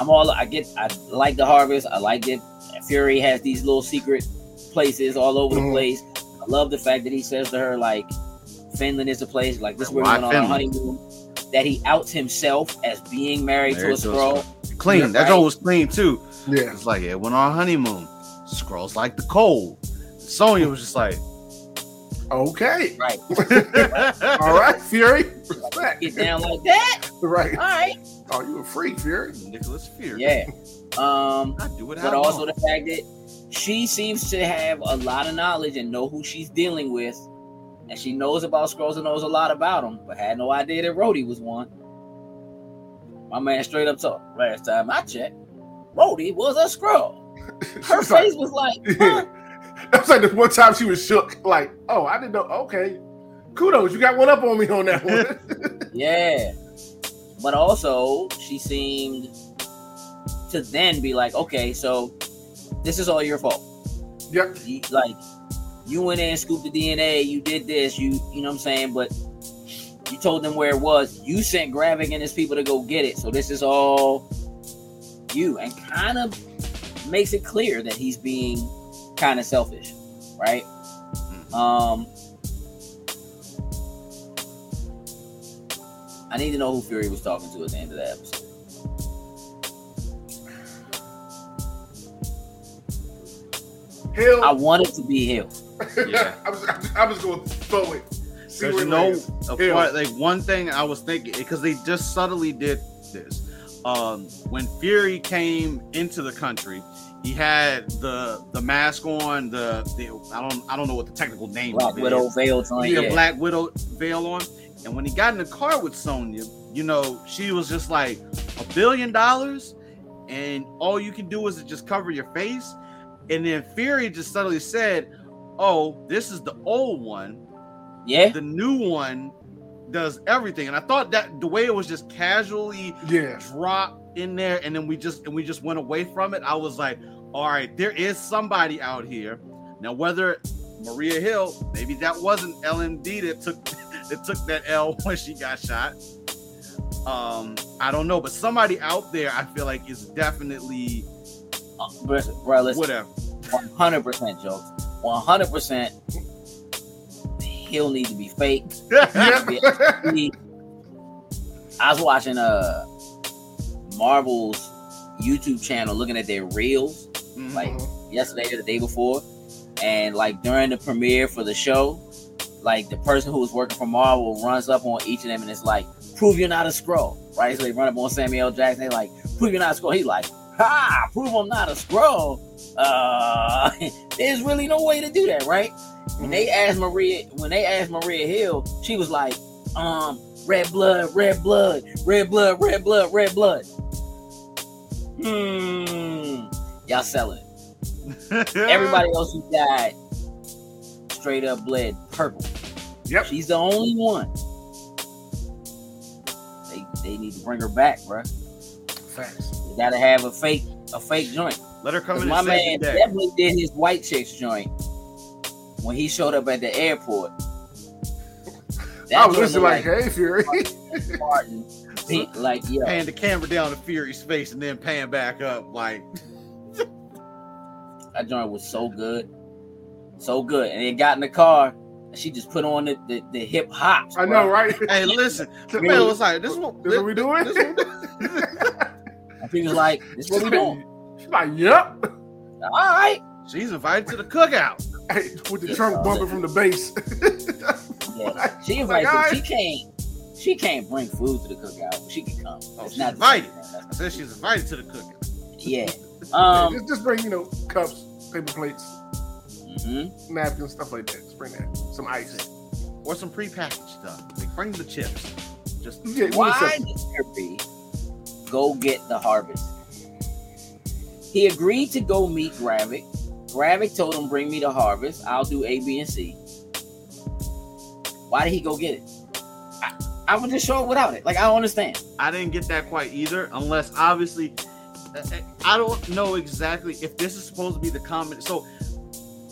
[SPEAKER 2] I'm all, I get, I like the harvest. I like that Fury has these little secret places all over the
[SPEAKER 4] Mhm.
[SPEAKER 2] place. I love the fact that he says to her, like, Finland is a place, like, this is where we're going on our
[SPEAKER 3] Finland?
[SPEAKER 2] honeymoon. That he outs himself as being married,
[SPEAKER 3] Married
[SPEAKER 2] to
[SPEAKER 3] to
[SPEAKER 2] a
[SPEAKER 3] a
[SPEAKER 2] Skrull.
[SPEAKER 3] clean.
[SPEAKER 4] Yeah,
[SPEAKER 3] that
[SPEAKER 2] right.
[SPEAKER 3] joint was clean too.
[SPEAKER 4] Yeah.
[SPEAKER 3] It's like it went on honeymoon. Skrulls like the cold. Sonya was just like,
[SPEAKER 4] Okay.
[SPEAKER 2] Right.
[SPEAKER 4] All right, Fury. Respect.
[SPEAKER 2] Get down like that.
[SPEAKER 4] Right.
[SPEAKER 2] All right.
[SPEAKER 4] Oh, you a freak, Fury.
[SPEAKER 3] Nicholas Fear.
[SPEAKER 2] Yeah. Um,
[SPEAKER 3] I do it.
[SPEAKER 2] but also the fact that she seems to have a lot of knowledge and know who she's dealing with, and she knows about Skrulls and knows a lot about them, but had no idea that Rhodey was one. My man straight up talk. Last time I checked, Rhodey was a Skrull. Her
[SPEAKER 4] She's like-
[SPEAKER 2] face was like,
[SPEAKER 4] Yeah.
[SPEAKER 2] huh?
[SPEAKER 4] That was like the one time she was shook. Like, oh, I didn't know. Okay. Kudos. You got one up on me on that one.
[SPEAKER 2] yeah. But also, she seemed to then be like, okay, so this is all your fault.
[SPEAKER 4] yep.
[SPEAKER 2] like you went in scooped the DNA, you did this, you you know what I'm saying, but you told them where it was. You sent Gravik and his people to go get it. So this is all you and kind of makes it clear that he's being kind of selfish, right? Um I need to know who Fury was talking to at the end of that episode.
[SPEAKER 4] Hill.
[SPEAKER 2] I want it to be Hill.
[SPEAKER 3] Yeah.
[SPEAKER 4] I was, I was going to throw it. See
[SPEAKER 3] Because
[SPEAKER 4] where
[SPEAKER 3] you know,
[SPEAKER 4] lands.
[SPEAKER 3] a
[SPEAKER 4] Hill.
[SPEAKER 3] part, like one thing I was thinking because they just subtly did this. Um, when Fury came into the country, he had the the mask on. The, the I don't I don't know what the technical name
[SPEAKER 2] Black
[SPEAKER 3] of it
[SPEAKER 2] Widow
[SPEAKER 3] is.
[SPEAKER 2] veil joint.
[SPEAKER 3] He had
[SPEAKER 2] Yeah.
[SPEAKER 3] a Black Widow veil on, and when he got in the car with Sonya, you know, she was just like a billion dollars, and all you can do is just cover your face. And then Fury just suddenly said, "Oh, this is the old one."
[SPEAKER 2] yeah.
[SPEAKER 3] the new one does everything and i thought that the way it was just casually
[SPEAKER 4] Yeah.
[SPEAKER 3] dropped in there and then we just and we just went away from it i was like all right there is somebody out here now whether maria hill maybe that wasn't lmd that took that took that l when she got shot um i don't know but somebody out there i feel like is definitely
[SPEAKER 2] Uh, bro, bro, listen,
[SPEAKER 3] whatever
[SPEAKER 2] 100% jokes. 100% he'll need to be fake. I was watching uh Marvel's YouTube channel looking at their reels
[SPEAKER 3] Mhm.
[SPEAKER 2] like yesterday or the day before. And like during the premiere for the show, like the person who was working for Marvel runs up on each of them and it's like, prove you're not a Skrull. Right? So they run up on Samuel Jackson, they like, prove you're not a Skrull. He's like, ha, prove I'm not a Skrull. Uh there's really no way to do that, right? When they asked Maria, when they asked Maria Hill, she was like, um, red blood, red blood, red blood, red blood, red blood. Hmm. Y'all selling it. Everybody else who died straight up bled purple.
[SPEAKER 4] Yep.
[SPEAKER 2] She's the only one. They they need to bring her back, bruh.
[SPEAKER 4] Facts.
[SPEAKER 2] They gotta have a fake a fake joint.
[SPEAKER 3] let her come in
[SPEAKER 2] my man definitely did his white chicks joint when he showed up at the airport.
[SPEAKER 4] I was
[SPEAKER 2] joint
[SPEAKER 4] listening
[SPEAKER 2] looked
[SPEAKER 4] like, hey, Fury.
[SPEAKER 2] Martin. He- like yo,
[SPEAKER 3] pan the camera down to Fury's face and then pan back up like
[SPEAKER 2] that joint was so good, so good. And they got in the car, and she just put on the the, the hip hops.
[SPEAKER 4] I know, right?
[SPEAKER 3] Hey, listen, the
[SPEAKER 4] Really?
[SPEAKER 3] man was like, "This is what,
[SPEAKER 4] This what we doing?
[SPEAKER 3] this what-
[SPEAKER 2] And she was like, "This what we doing?
[SPEAKER 4] She's like, yep.
[SPEAKER 2] All right."
[SPEAKER 3] She's invited to the cookout."
[SPEAKER 4] Hey, with the trunk bumping from the base.
[SPEAKER 2] Yeah. She
[SPEAKER 4] Like,
[SPEAKER 2] invited. She can't. She can't bring food to the cookout. but She can come.
[SPEAKER 3] Oh,
[SPEAKER 2] It's
[SPEAKER 3] she's
[SPEAKER 2] not
[SPEAKER 3] invited.
[SPEAKER 2] same.
[SPEAKER 3] I said she's invited to the cookout.
[SPEAKER 2] Yeah. Um.
[SPEAKER 4] just, just bring, you know, cups, paper plates,
[SPEAKER 2] mhm.
[SPEAKER 4] napkins, stuff like that. Just bring that. Some ice.
[SPEAKER 3] or some prepackaged stuff. Like bring the chips. Just
[SPEAKER 4] Yeah, we
[SPEAKER 2] Why
[SPEAKER 4] accept-
[SPEAKER 2] did Kirby go get the harvest? He agreed to go meet Gravik. Gravik told him, "Bring me the harvest. I'll do A, B, and C." Why did he go get it? I, I would just show up without it. Like I don't understand.
[SPEAKER 3] I didn't get that quite either, unless obviously uh, I don't know exactly if this is supposed to be the comment. So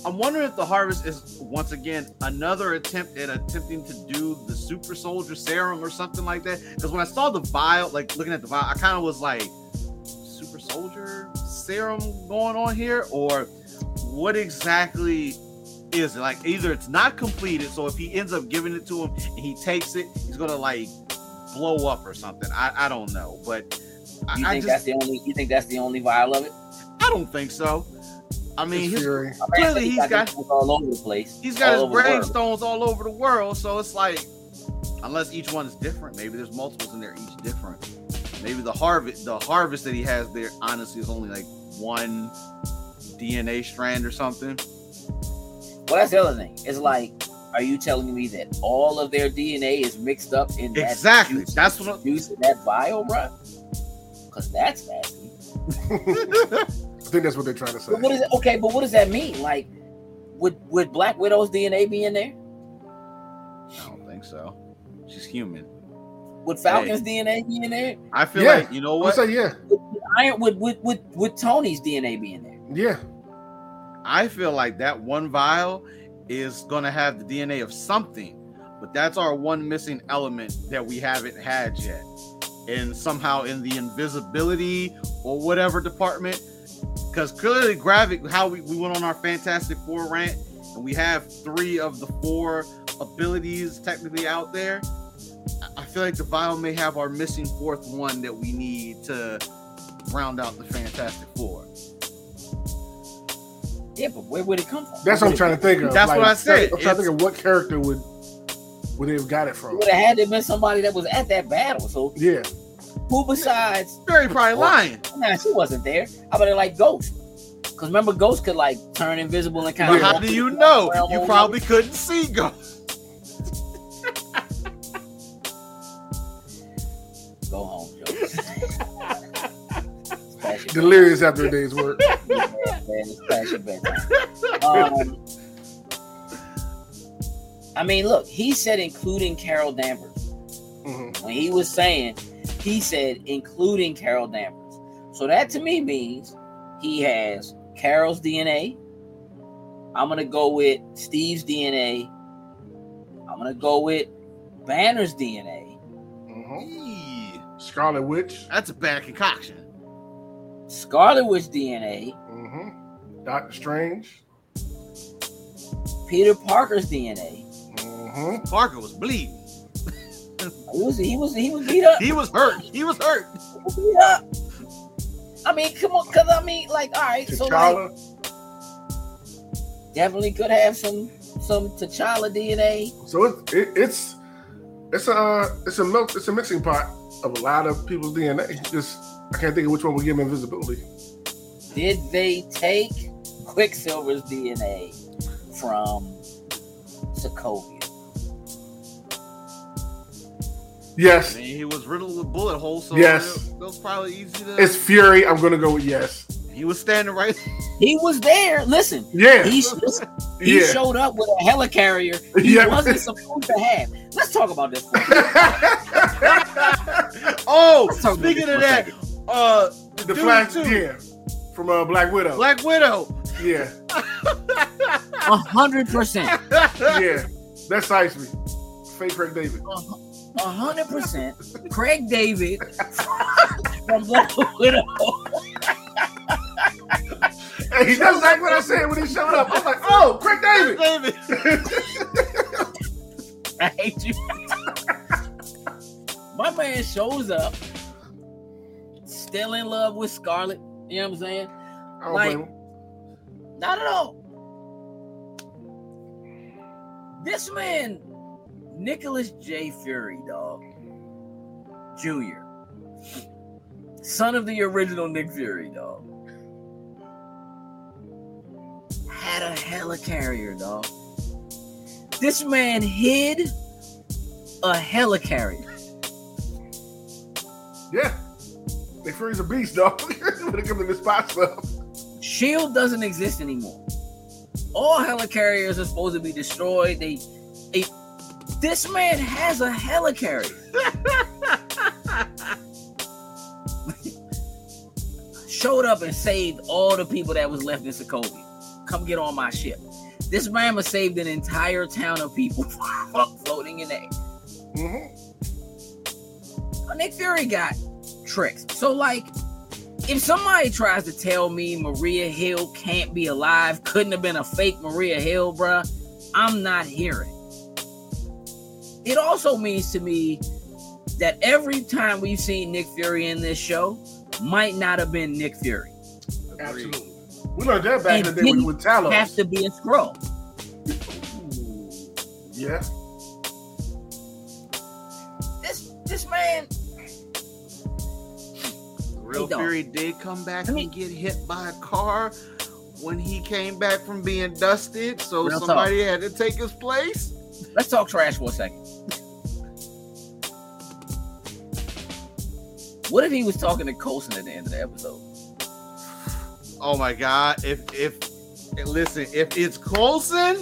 [SPEAKER 3] I'm wondering if the harvest is once again another attempt at attempting to do the super soldier serum or something like that. Because when I saw the vial, like looking at the vial, I kind of was like, super soldier serum going on here, or what exactly is it? Like either it's not completed, so if he ends up giving it to him and he takes it, he's gonna like blow up or something. I, I don't know, but
[SPEAKER 2] You
[SPEAKER 3] I
[SPEAKER 2] think
[SPEAKER 3] just
[SPEAKER 2] that's the only? You think that's the only vial of it?
[SPEAKER 3] I don't think so. I mean,
[SPEAKER 4] It's
[SPEAKER 3] his,
[SPEAKER 4] Fury.
[SPEAKER 2] I mean,
[SPEAKER 3] Clearly
[SPEAKER 2] he's
[SPEAKER 3] he's got-
[SPEAKER 2] these all over the place.
[SPEAKER 3] he's got
[SPEAKER 2] all
[SPEAKER 3] his
[SPEAKER 2] over the
[SPEAKER 3] gravestones all over the world, so it's like unless each one is different, maybe there's multiples in there, each different. Maybe the harvest, the harvest that he has there, honestly, is only like one DNA strand or something.
[SPEAKER 2] Well, that's the other thing. It's like, are you telling me that all of their DNA is mixed up in that
[SPEAKER 3] Exactly.
[SPEAKER 2] juice,
[SPEAKER 3] That's what.
[SPEAKER 2] juice in that vial, bro? Because that's nasty.
[SPEAKER 4] I think that's what they're trying to say.
[SPEAKER 2] But what is it? Okay, but what does that mean? Like, would would Black Widow's DNA be in there?
[SPEAKER 3] I don't think so. She's human.
[SPEAKER 2] Would Falcon's DNA be in there?
[SPEAKER 3] I feel
[SPEAKER 4] Yeah.
[SPEAKER 3] like you know
[SPEAKER 4] I
[SPEAKER 3] what?
[SPEAKER 4] say yeah,
[SPEAKER 2] Would, would Iron would, would would would Tony's DNA be in there?
[SPEAKER 4] yeah.
[SPEAKER 3] I feel like that one vial is gonna have the DNA of something, but that's our one missing element that we haven't had yet. And somehow in the invisibility or whatever department, because clearly Gravik, how we, we went on our Fantastic Four rant, and we have three of the four abilities technically out there. I- I feel like the vial may have our missing fourth one that we need to round out the Fantastic Four.
[SPEAKER 2] Yeah, but where would it come from?
[SPEAKER 4] That's what I'm trying to think of.
[SPEAKER 3] That's what I said.
[SPEAKER 4] I'm trying to think of what character would would they have got it from.
[SPEAKER 2] Would have had to have been somebody that was at that battle. So
[SPEAKER 4] Yeah,
[SPEAKER 2] who besides?
[SPEAKER 3] Barry probably lying.
[SPEAKER 2] Nah, she wasn't there. How about it like Ghost? Because remember, Ghost could like turn invisible and kind
[SPEAKER 3] But
[SPEAKER 2] of.
[SPEAKER 3] how do you know? You probably couldn't see Ghost.
[SPEAKER 2] go home, Joe.
[SPEAKER 4] Delirious after a day's work.
[SPEAKER 2] bedtime, man. Splash. Um, I mean, look, he said including Carol Danvers.
[SPEAKER 4] Mhm.
[SPEAKER 2] When he was saying, he said including Carol Danvers. So that to me means he has Carol's DNA. I'm gonna go with Steve's DNA. I'm gonna go with Banner's DNA.
[SPEAKER 4] Mhm.
[SPEAKER 3] Eee,
[SPEAKER 4] Scarlet Witch.
[SPEAKER 3] That's a bad concoction.
[SPEAKER 2] Scarlet Witch DNA.
[SPEAKER 4] hmm Doctor Strange.
[SPEAKER 2] Peter Parker's DNA.
[SPEAKER 4] hmm
[SPEAKER 3] Parker was bleeding.
[SPEAKER 2] He was he was he was beat up.
[SPEAKER 3] He was hurt. He was hurt.
[SPEAKER 2] He was beat up. I mean, come on, cause I mean, like, all right, so like, definitely could have some some T'Challa DNA.
[SPEAKER 4] So it, it, it's it's a it's a milk it's a mixing pot of a lot of people's DNA. Just I can't think of which one would give them invisibility.
[SPEAKER 2] Did they take Quicksilver's DNA from Sokovia?
[SPEAKER 3] I
[SPEAKER 4] Yes,
[SPEAKER 3] mean, he was riddled with bullet holes, so
[SPEAKER 4] Yes.
[SPEAKER 3] it, it was probably easy to.
[SPEAKER 4] it's Fury. I'm gonna go with yes.
[SPEAKER 3] he was standing right.
[SPEAKER 2] He was there. Listen,
[SPEAKER 4] Yeah,
[SPEAKER 2] he, he
[SPEAKER 4] yeah,
[SPEAKER 2] showed up with a helicarrier he
[SPEAKER 4] Yeah.
[SPEAKER 2] wasn't supposed to have. Let's talk about this. For a minute.
[SPEAKER 3] oh,
[SPEAKER 2] Let's
[SPEAKER 3] speaking of that,
[SPEAKER 2] second.
[SPEAKER 3] uh,
[SPEAKER 4] the
[SPEAKER 3] dude,
[SPEAKER 4] Flash.
[SPEAKER 3] too,
[SPEAKER 4] Yeah, from uh, Black Widow.
[SPEAKER 3] Black Widow.
[SPEAKER 4] Yeah,
[SPEAKER 2] A hundred percent.
[SPEAKER 4] yeah, that's Iceman. Fake Craig David.
[SPEAKER 2] A hundred percent. Craig David from Black Widow.
[SPEAKER 4] Hey, that's exactly what I said when he showed up. I was like, oh, Craig David.
[SPEAKER 3] David.
[SPEAKER 2] I hate you. My man shows up, still in love with Scarlet. You know what I'm saying?
[SPEAKER 4] I
[SPEAKER 2] Like-
[SPEAKER 4] blame.
[SPEAKER 2] Not at all. This man, Nicholas J. Fury, dog, Jr., son of the original Nick Fury, dog, had a helicarrier, dog. This man hid a helicarrier.
[SPEAKER 4] Yeah. Nick Fury's a beast, dog. when it comes to this spot stuff.
[SPEAKER 2] Shield doesn't exist anymore. All helicarriers are supposed to be destroyed. They, they this man has a helicarrier. Showed up and saved all the people that was left in Sokovia. Come get on my ship. This man has saved an entire town of people floating in the air.
[SPEAKER 4] hmm
[SPEAKER 2] Nick Fury got tricks. So, like, if somebody tries to tell me Maria Hill can't be alive, couldn't have been a fake Maria Hill, bruh, I'm not hearing. It also means to me that every time we've seen Nick Fury in this show might not have been Nick Fury.
[SPEAKER 4] Absolutely. We learned that back
[SPEAKER 2] And
[SPEAKER 4] in the day with,
[SPEAKER 2] didn't
[SPEAKER 4] with Talos.
[SPEAKER 2] Have to be a
[SPEAKER 4] Skrull. Yeah.
[SPEAKER 2] This this man,
[SPEAKER 3] Real Fury did come back
[SPEAKER 2] I mean-
[SPEAKER 3] and get hit by a car when he came back from being dusted, so
[SPEAKER 2] Real talk.
[SPEAKER 3] somebody had to take his place.
[SPEAKER 2] let's talk trash for a second. What if he was talking to Coulson at the end of the episode?
[SPEAKER 3] Oh my god! If if listen, if it's Coulson,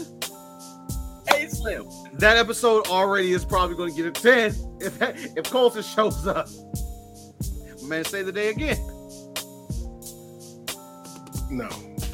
[SPEAKER 2] Hey, Slim.
[SPEAKER 3] that episode already is probably going to get a ten. If if Coulson shows up, man, say the day again.
[SPEAKER 4] No.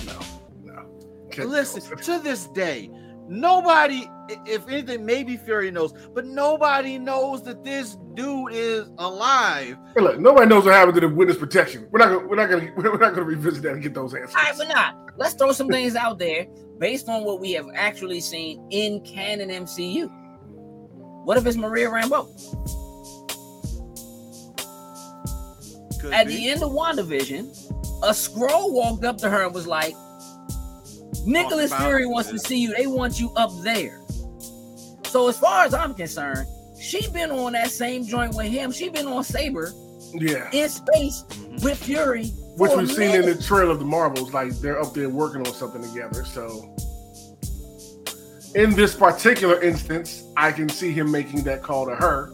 [SPEAKER 4] No. No.
[SPEAKER 3] Listen, to this day, nobody, if anything, maybe Fury knows, but nobody knows that this dude is alive.
[SPEAKER 4] Hey, look, nobody knows what happened to the witness protection. We're not gonna we're not gonna we're not gonna revisit that and get those answers.
[SPEAKER 2] All right, but not. Let's throw some things out there based on what we have actually seen in canon MCU. What if it's Maria Rambeau?
[SPEAKER 3] Could
[SPEAKER 2] At
[SPEAKER 3] be.
[SPEAKER 2] the end of WandaVision, a Skrull walked up to her and was like, Nicholas
[SPEAKER 3] about
[SPEAKER 2] Fury wants to see you. They want you up there. So as far as I'm concerned, she been on that same joint with him. She been on Saber
[SPEAKER 4] Yeah.
[SPEAKER 2] in space
[SPEAKER 3] Mhm.
[SPEAKER 2] with Fury.
[SPEAKER 4] Which we've seen in the
[SPEAKER 2] minute.
[SPEAKER 4] trail of the Marvels, like they're up there working on something together. So in this particular instance, I can see him making that call to her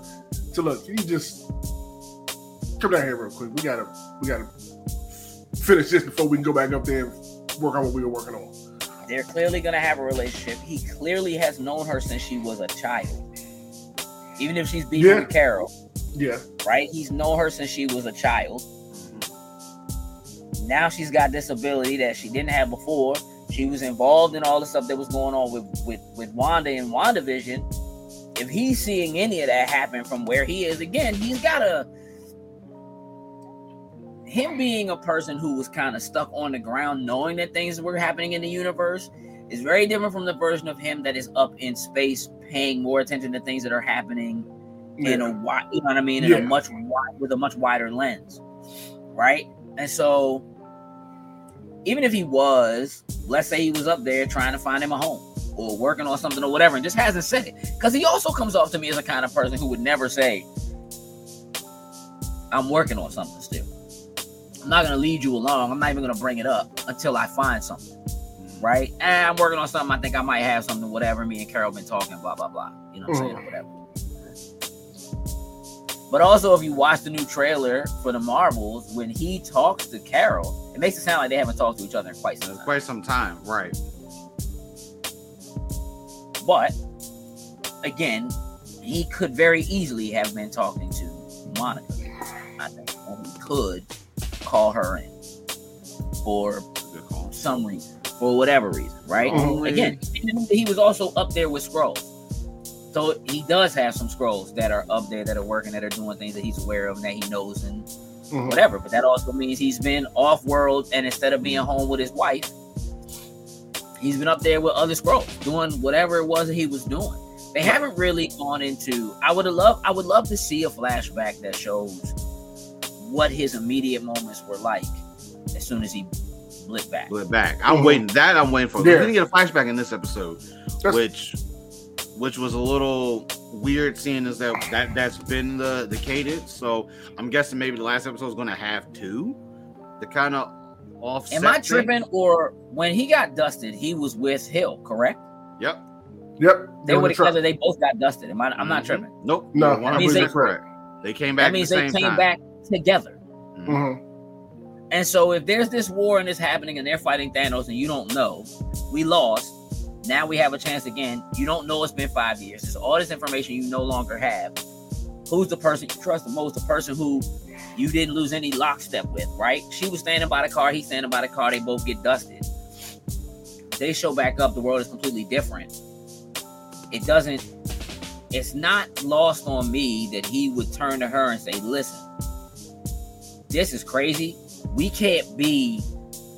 [SPEAKER 4] to look, you just come down here real quick. We gotta we gotta finish this before we can go back up there and work on what we were working on.
[SPEAKER 2] They're clearly gonna have a relationship. He clearly has known her since she was a child. Even if she's beefing
[SPEAKER 4] Yeah.
[SPEAKER 2] with Carol,
[SPEAKER 4] Yeah.
[SPEAKER 2] right? He's known her since she was a child. Now she's got this ability that she didn't have before. She was involved in all the stuff that was going on with with with Wanda and WandaVision. If he's seeing any of that happen from where he is, again, he's got a him being a person who was kind of stuck on the ground, knowing that things were happening in the universe, is very different from the version of him that is up in space, paying more attention to things that are happening in a
[SPEAKER 4] Yeah.
[SPEAKER 2] wide, you know what I mean, in
[SPEAKER 4] Yeah.
[SPEAKER 2] a much wide with a much wider lens, right? And so, even if he was, let's say he was up there trying to find him a home or working on something or whatever, and just hasn't said it, because he also comes off to me as a kind of person who would never say, "I'm working on something still." I'm not gonna lead you along. I'm not even gonna bring it up until I find something, right? And I'm working on something. I think I might have something, whatever. Me and Carol been talking, blah blah blah. You know what I'm saying, or whatever. But also, if you watch the new trailer for the Marvels, when he talks to Carol, it makes it sound like they haven't talked to each other in quite some time.
[SPEAKER 3] quite some time, right?
[SPEAKER 2] But again, he could very easily have been talking to Monica. I think he could call her in for some reason, for whatever reason, right?
[SPEAKER 3] Only-
[SPEAKER 2] Again, he was also up there with Skrulls. So he does have some Skrulls that are up there that are working, that are doing things that he's aware of and that he knows and
[SPEAKER 4] Mhm.
[SPEAKER 2] whatever. But that also means he's been off world and instead of being home with his wife, he's been up there with other Skrulls doing whatever it was that he was doing. They haven't really gone into I would love I would love to see a flashback that shows what his immediate moments were like as soon as he blipped back.
[SPEAKER 3] Flip back. I'm
[SPEAKER 4] Mhm.
[SPEAKER 3] waiting. That I'm waiting for. We didn't get a flashback in this episode,
[SPEAKER 4] That's-
[SPEAKER 3] which which was a little weird seeing as that that that's been the the cadence. So I'm guessing maybe the last episode is going to have two. The kind of off.
[SPEAKER 2] Am I
[SPEAKER 3] thing.
[SPEAKER 2] tripping or when he got dusted, he was with Hill, correct?
[SPEAKER 3] Yep.
[SPEAKER 4] Yep.
[SPEAKER 2] They
[SPEAKER 4] were
[SPEAKER 2] were
[SPEAKER 4] the
[SPEAKER 2] together, they both got dusted. Am I I'm not
[SPEAKER 3] Mhm.
[SPEAKER 2] tripping.
[SPEAKER 3] Nope.
[SPEAKER 4] No, I mean,
[SPEAKER 3] 100%
[SPEAKER 2] they-
[SPEAKER 3] correct. They came back
[SPEAKER 2] That means
[SPEAKER 3] at
[SPEAKER 2] they
[SPEAKER 3] the same
[SPEAKER 2] came
[SPEAKER 3] time.
[SPEAKER 2] back together.
[SPEAKER 3] Mhm.
[SPEAKER 4] Mhm.
[SPEAKER 2] And so if there's this war and it's happening and they're fighting Thanos and you don't know, we lost. Now we have a chance again. You don't know it's been five years. It's all this information you no longer have. Who's the person you trust the most? The person who you didn't lose any lockstep with, right? She was standing by the car, he's standing by the car, they both get dusted. They show back up, the world is completely different. It doesn't, it's not lost on me that he would turn to her and say, listen, this is crazy. We can't be,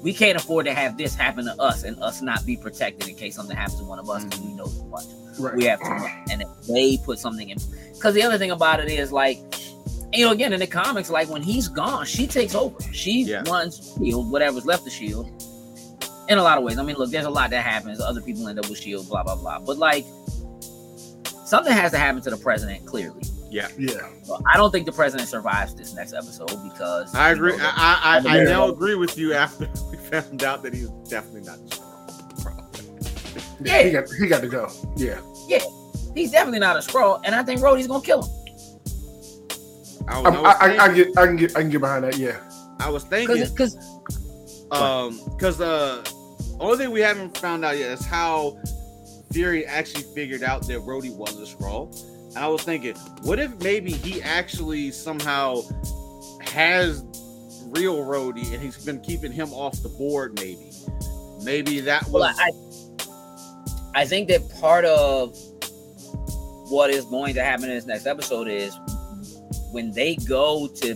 [SPEAKER 2] we can't afford to have this happen to us and us not be protected in case something happens to one of us because we mm-hmm. know too much.
[SPEAKER 4] Right.
[SPEAKER 2] We have too much. And if they put something in, because the other thing about it is like, you know, again in the comics, like when he's gone, she takes over. She
[SPEAKER 3] Yeah.
[SPEAKER 2] runs Shield, whatever's left of Shield. In a lot of ways, I mean, look, there's a lot that happens. Other people end up with Shield, blah blah blah. But like, something has to happen to the president. Clearly,
[SPEAKER 4] Yeah.
[SPEAKER 2] So I don't think the president survives this next episode because
[SPEAKER 3] I
[SPEAKER 2] you
[SPEAKER 3] agree.
[SPEAKER 2] know,
[SPEAKER 3] I I, I, I
[SPEAKER 2] Yeah.
[SPEAKER 3] now agree with you after we found out that he's definitely not the strong.
[SPEAKER 4] Yeah.
[SPEAKER 2] Yeah.
[SPEAKER 4] He got he got to go. Yeah. Yeah.
[SPEAKER 2] He's definitely not a Skrull, and I think Rhodey's gonna kill him.
[SPEAKER 3] I,
[SPEAKER 4] I,
[SPEAKER 3] was- I, was
[SPEAKER 4] I, I, I get I can get I can get behind that. Yeah.
[SPEAKER 3] I was thinking
[SPEAKER 2] Because
[SPEAKER 3] um because uh only thing we haven't found out yet is how Fury actually figured out that Rhodey was a Skrull. And I was thinking, what if maybe he actually somehow has real Rhodey and he's been keeping him off the board? Maybe, maybe that was.
[SPEAKER 2] well, I I think that part of what is going to happen in this next episode is when they go to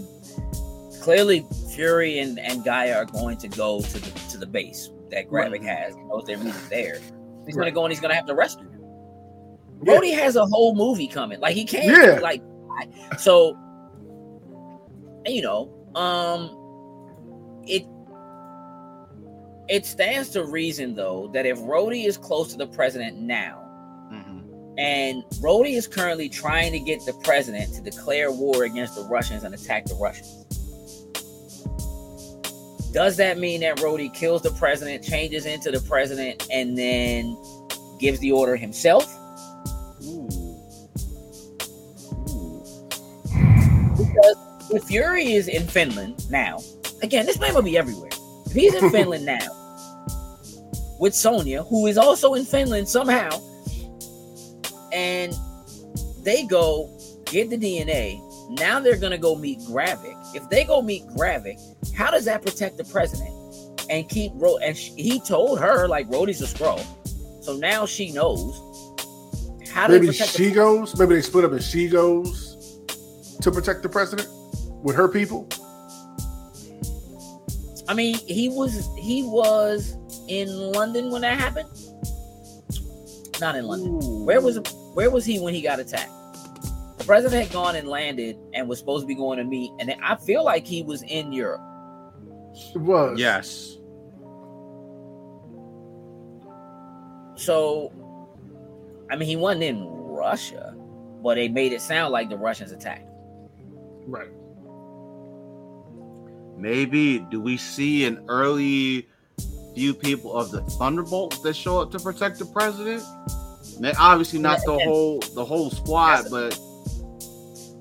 [SPEAKER 2] clearly Fury and, and G'iah are going to go to the to the base that Gravik has. He knows their reason there. He's gonna go and he's gonna have to rescue.
[SPEAKER 4] Yeah.
[SPEAKER 2] Has a whole movie coming. Like he can't
[SPEAKER 4] Yeah.
[SPEAKER 2] like so you know, um it it stands to reason though that if Rhodey is close to the president now,
[SPEAKER 3] Mhm.
[SPEAKER 2] and Rhodey is currently trying to get the president to declare war against the Russians and attack the Russians. Does that mean that Rhodey kills the president, changes into the president, and then gives the order himself? Because if Fury is in Finland now, again, this man will be everywhere. If he's in Finland now with Sonya, who is also in Finland somehow, and they go get the DNA, now they're gonna go meet Gravik. If they go meet Gravik, how does that protect the president and keep Ro? And sh- he told her like Rhodey's a Skrull, so now she knows. How
[SPEAKER 4] Maybe she goes. Maybe they split up and she goes to protect the president with her people.
[SPEAKER 2] I mean, he was he was in London when that happened. Not in London. Where was where was he when he got attacked? The president had gone and landed and was supposed to be going to meet, and I feel like he was in Europe.
[SPEAKER 4] It was.
[SPEAKER 3] Yes.
[SPEAKER 2] So, I mean, he wasn't in Russia, but they made it sound like the Russians attacked.
[SPEAKER 4] Right.
[SPEAKER 3] Maybe do we see an early few people of the Thunderbolts that show up to protect the president? May- Obviously not the whole the whole squad, but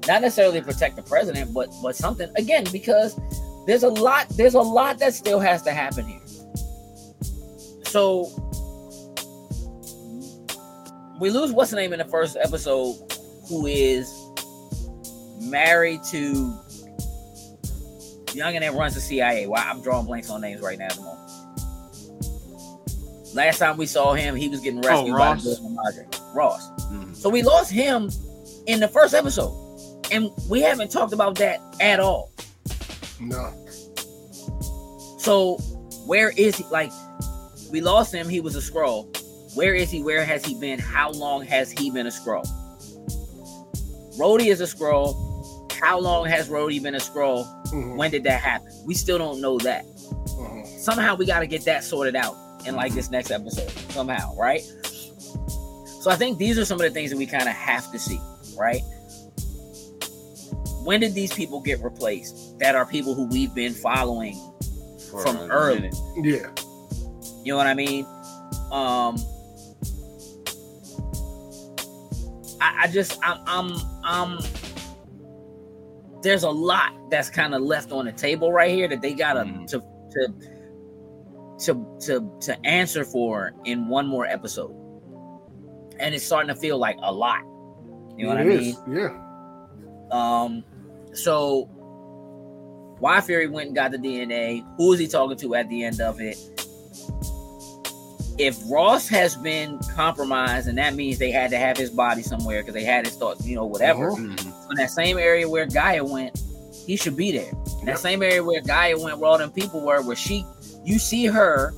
[SPEAKER 2] not necessarily protect the president, but but something again because there's a lot there's a lot that still has to happen here. So we lose what's the name in the first episode, who is married to the youngin that runs the CIA. Wow, I'm drawing blanks on names right now at the moment. Last time we saw him, he was getting rescued by
[SPEAKER 3] Ross.
[SPEAKER 2] the Madre. Ross.
[SPEAKER 3] Mhm.
[SPEAKER 2] So we lost him in the first episode. And we haven't talked about that at all.
[SPEAKER 4] No.
[SPEAKER 2] So where is he? Like, we lost him. He was a Skrull. Where is he? Where has he been? How long has he been a Skrull? Rhodey is a Skrull. How long has Rhodey been a Skrull?
[SPEAKER 4] Mhm.
[SPEAKER 2] When did that happen? We still don't know that.
[SPEAKER 4] Mhm.
[SPEAKER 2] somehow we got to get that sorted out in like this next episode somehow right so i think these are some of the things that we kind of have to see right when did these people get replaced that are people who we've been following
[SPEAKER 3] For
[SPEAKER 2] from
[SPEAKER 3] a
[SPEAKER 2] early
[SPEAKER 3] minute.
[SPEAKER 4] Yeah.
[SPEAKER 2] you know what i mean um i, I just i'm i'm i'm there's a lot that's kind of left on the table right here that they gotta
[SPEAKER 3] Mhm.
[SPEAKER 2] to to to to to answer for in one more episode. And it's starting to feel like a lot. You know what
[SPEAKER 4] It
[SPEAKER 2] i mean?
[SPEAKER 4] Yeah.
[SPEAKER 2] um so why fury went and got the dna who is he talking to at the end of it? If ross has been compromised and that means they had to have his body somewhere because they had his thoughts you know whatever.
[SPEAKER 4] Mhm.
[SPEAKER 2] In that same area where G'iah went, he should be there. In that
[SPEAKER 4] Yep.
[SPEAKER 2] same area where G'iah went, where all them people were, where she, you see her,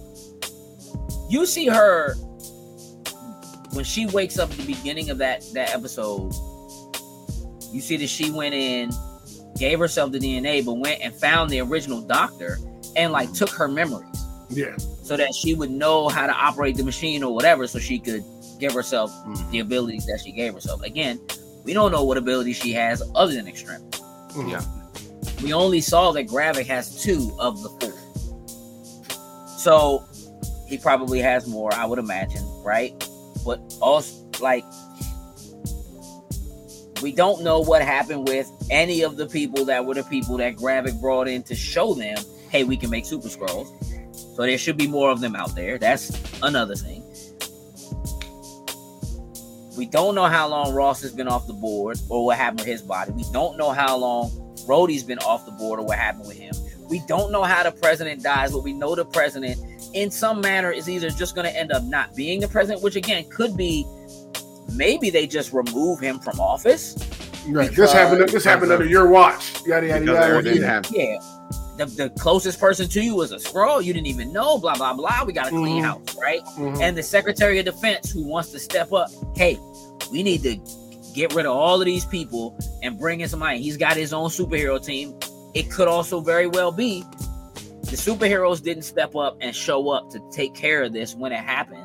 [SPEAKER 2] you see her when she wakes up at the beginning of that that episode. You see that she went in gave herself the DNA, but went and found the original doctor and like took her memories
[SPEAKER 4] Yeah.
[SPEAKER 2] so that she would know how to operate the machine or whatever, so she could give herself
[SPEAKER 3] Mhm.
[SPEAKER 2] the abilities that she gave herself. Again, we don't know what ability she has other than Extremis.
[SPEAKER 4] Mhm.
[SPEAKER 3] Yeah.
[SPEAKER 2] We only saw that Gravik has two of the four. So he probably has more, I would imagine, right? But also, like, we don't know what happened with any of the people that were the people that Gravik brought in to show them, hey, we can make super Skrulls. So there should be more of them out there. That's another thing. We don't know how long Ross has been off the board or what happened with his body. We don't know how long Rhodey's been off the board or what happened with him. We don't know how the president dies, but we know the president, in some manner, is either just going to end up not being the president, which again could be maybe they just remove him from office.
[SPEAKER 4] Right. This happened. This happened under your watch. Yada yada
[SPEAKER 3] Because
[SPEAKER 4] yada.
[SPEAKER 3] everything
[SPEAKER 4] Yeah.
[SPEAKER 2] The, the closest person to you was a Skrull. You didn't even know, blah, blah, blah. We got a clean
[SPEAKER 4] Mhm.
[SPEAKER 2] house, right?
[SPEAKER 4] Mhm.
[SPEAKER 2] and the Secretary of Defense who wants to step up. Hey, we need to get rid of all of these people and bring in somebody. He's got his own superhero team. It could also very well be the superheroes didn't step up and show up to take care of this when it happened.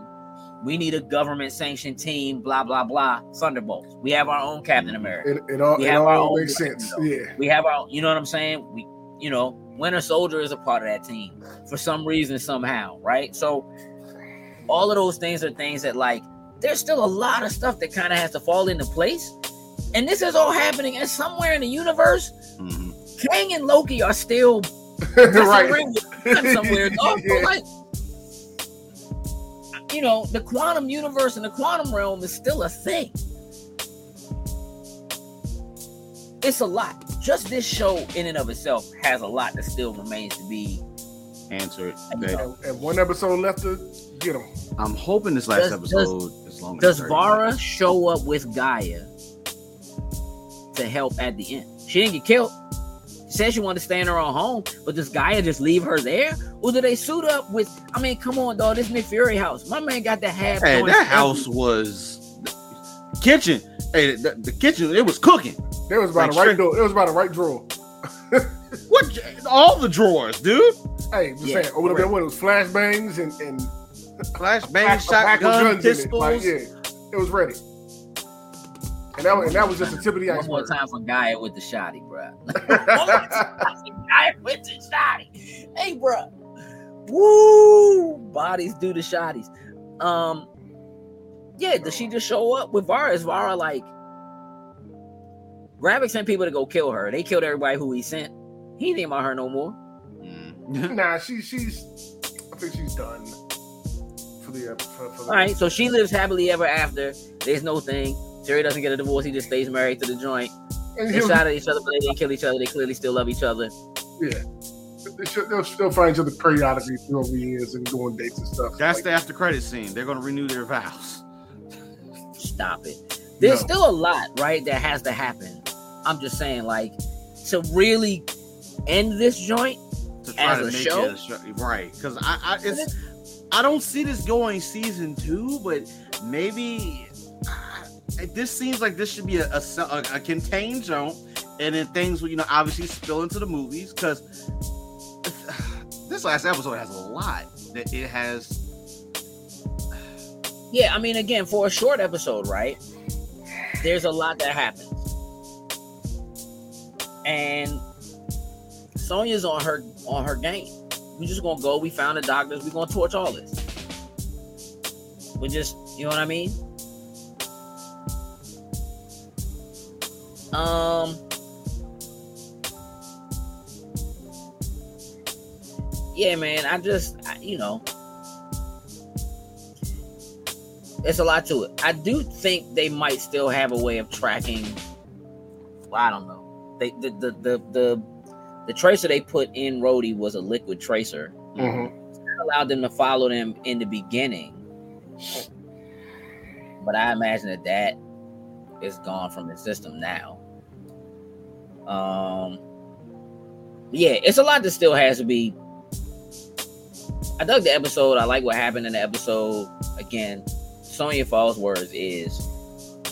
[SPEAKER 2] We need a government sanctioned team, blah, blah, blah. Thunderbolts. We have our own Captain America.
[SPEAKER 4] It, it all, it all makes
[SPEAKER 2] Black
[SPEAKER 4] sense. Yeah.
[SPEAKER 2] We have our, you know what I'm saying? We, you know, Winter Soldier is a part of that team for some reason, somehow, right? So, all of those things are things that, like, there's still a lot of stuff that kind of has to fall into place. And this is all happening, and somewhere in the universe,
[SPEAKER 3] Mhm.
[SPEAKER 2] Kang and Loki are still
[SPEAKER 4] right.
[SPEAKER 2] somewhere. dog.
[SPEAKER 4] Yeah.
[SPEAKER 2] like, you know, the quantum universe and the quantum realm is still a thing. It's a lot. Just this show, in and of itself, has a lot that still remains to be.
[SPEAKER 3] Answered.
[SPEAKER 2] And,
[SPEAKER 3] Okay.
[SPEAKER 4] And, and one episode left to get them.
[SPEAKER 3] I'm hoping this last
[SPEAKER 2] Does-
[SPEAKER 3] episode is longer.
[SPEAKER 2] Does Varra
[SPEAKER 3] minutes.
[SPEAKER 2] show up with G'iah to help at the end? She didn't get killed. She said she wanted to stay in her own home, but does G'iah just leave her there? Or do they suit up with? I mean, come on, dog. This Nick Fury house. My man got the half.
[SPEAKER 3] Hey, that house was kitchen. Hey, the, the kitchen it was cooking.
[SPEAKER 4] There was about
[SPEAKER 3] Like
[SPEAKER 4] a right
[SPEAKER 3] shrimp.
[SPEAKER 4] door. It was about a right drawer.
[SPEAKER 3] What? All the drawers, dude.
[SPEAKER 4] Hey, just
[SPEAKER 2] Yeah,
[SPEAKER 4] saying. Over
[SPEAKER 2] right.
[SPEAKER 4] there, when it was flashbangs and and
[SPEAKER 3] Flashbang,
[SPEAKER 4] pack- a
[SPEAKER 3] shotgun,
[SPEAKER 4] guns it.
[SPEAKER 3] pistols.
[SPEAKER 4] Like, yeah, it was ready. And that was, and that was just the tip of the
[SPEAKER 2] One more
[SPEAKER 4] iceberg.
[SPEAKER 2] time for G'iah with the shotty, bro. One more time for with the shotty. Hey, bro. Woo! Bodies do the shotties. Um, yeah. Does she just show up with Varra? Is Varra like? Gravik sent people to go kill her. They killed everybody who he sent. He ain't think about her no more.
[SPEAKER 3] Mm.
[SPEAKER 4] Nah, she she's. I think she's done for the. uh, For, for the
[SPEAKER 2] All right, so she lives happily ever after. There's no thing. Jerry doesn't get a divorce. He just stays married to the joint.
[SPEAKER 4] And
[SPEAKER 2] They shot at each other, but they didn't kill each other. They clearly still love each other.
[SPEAKER 4] yeah. They should, they'll still find each other periodically through over the years and go on dates and stuff.
[SPEAKER 3] That's
[SPEAKER 4] Like,
[SPEAKER 3] the after credit scene. They're gonna renew their vows.
[SPEAKER 2] Stop it. There's
[SPEAKER 4] No.
[SPEAKER 2] still a lot, right, that has to happen. I'm just saying, like, to really end this joint,
[SPEAKER 3] to try
[SPEAKER 2] As
[SPEAKER 3] to
[SPEAKER 2] a
[SPEAKER 3] make
[SPEAKER 2] show?
[SPEAKER 3] it a show. Right. Because I, I it's I don't see this going season two, but maybe uh, this seems like this should be a, a, a, a contained zone, and then things will you know obviously spill into the movies because this last episode has a lot that it has.
[SPEAKER 2] yeah, I mean, again, for a short episode, right, there's a lot that happens. And Sonya's on her on her game. We just gonna go. We found the doctors. We gonna torch all this. We just, you know what I mean? Um. Yeah, man. I just, I, you know, it's a lot to it. I do think they might still have a way of tracking. Well, I don't know. They the the the the, the tracer they put in Rhodey was a liquid tracer.
[SPEAKER 4] Mhm.
[SPEAKER 2] That allowed them to follow them in the beginning. But I imagine that that is gone from the system now. Um, yeah, it's a lot that still has to be. I dug the episode. I like what happened in the episode. Again, Sonya Falsworth is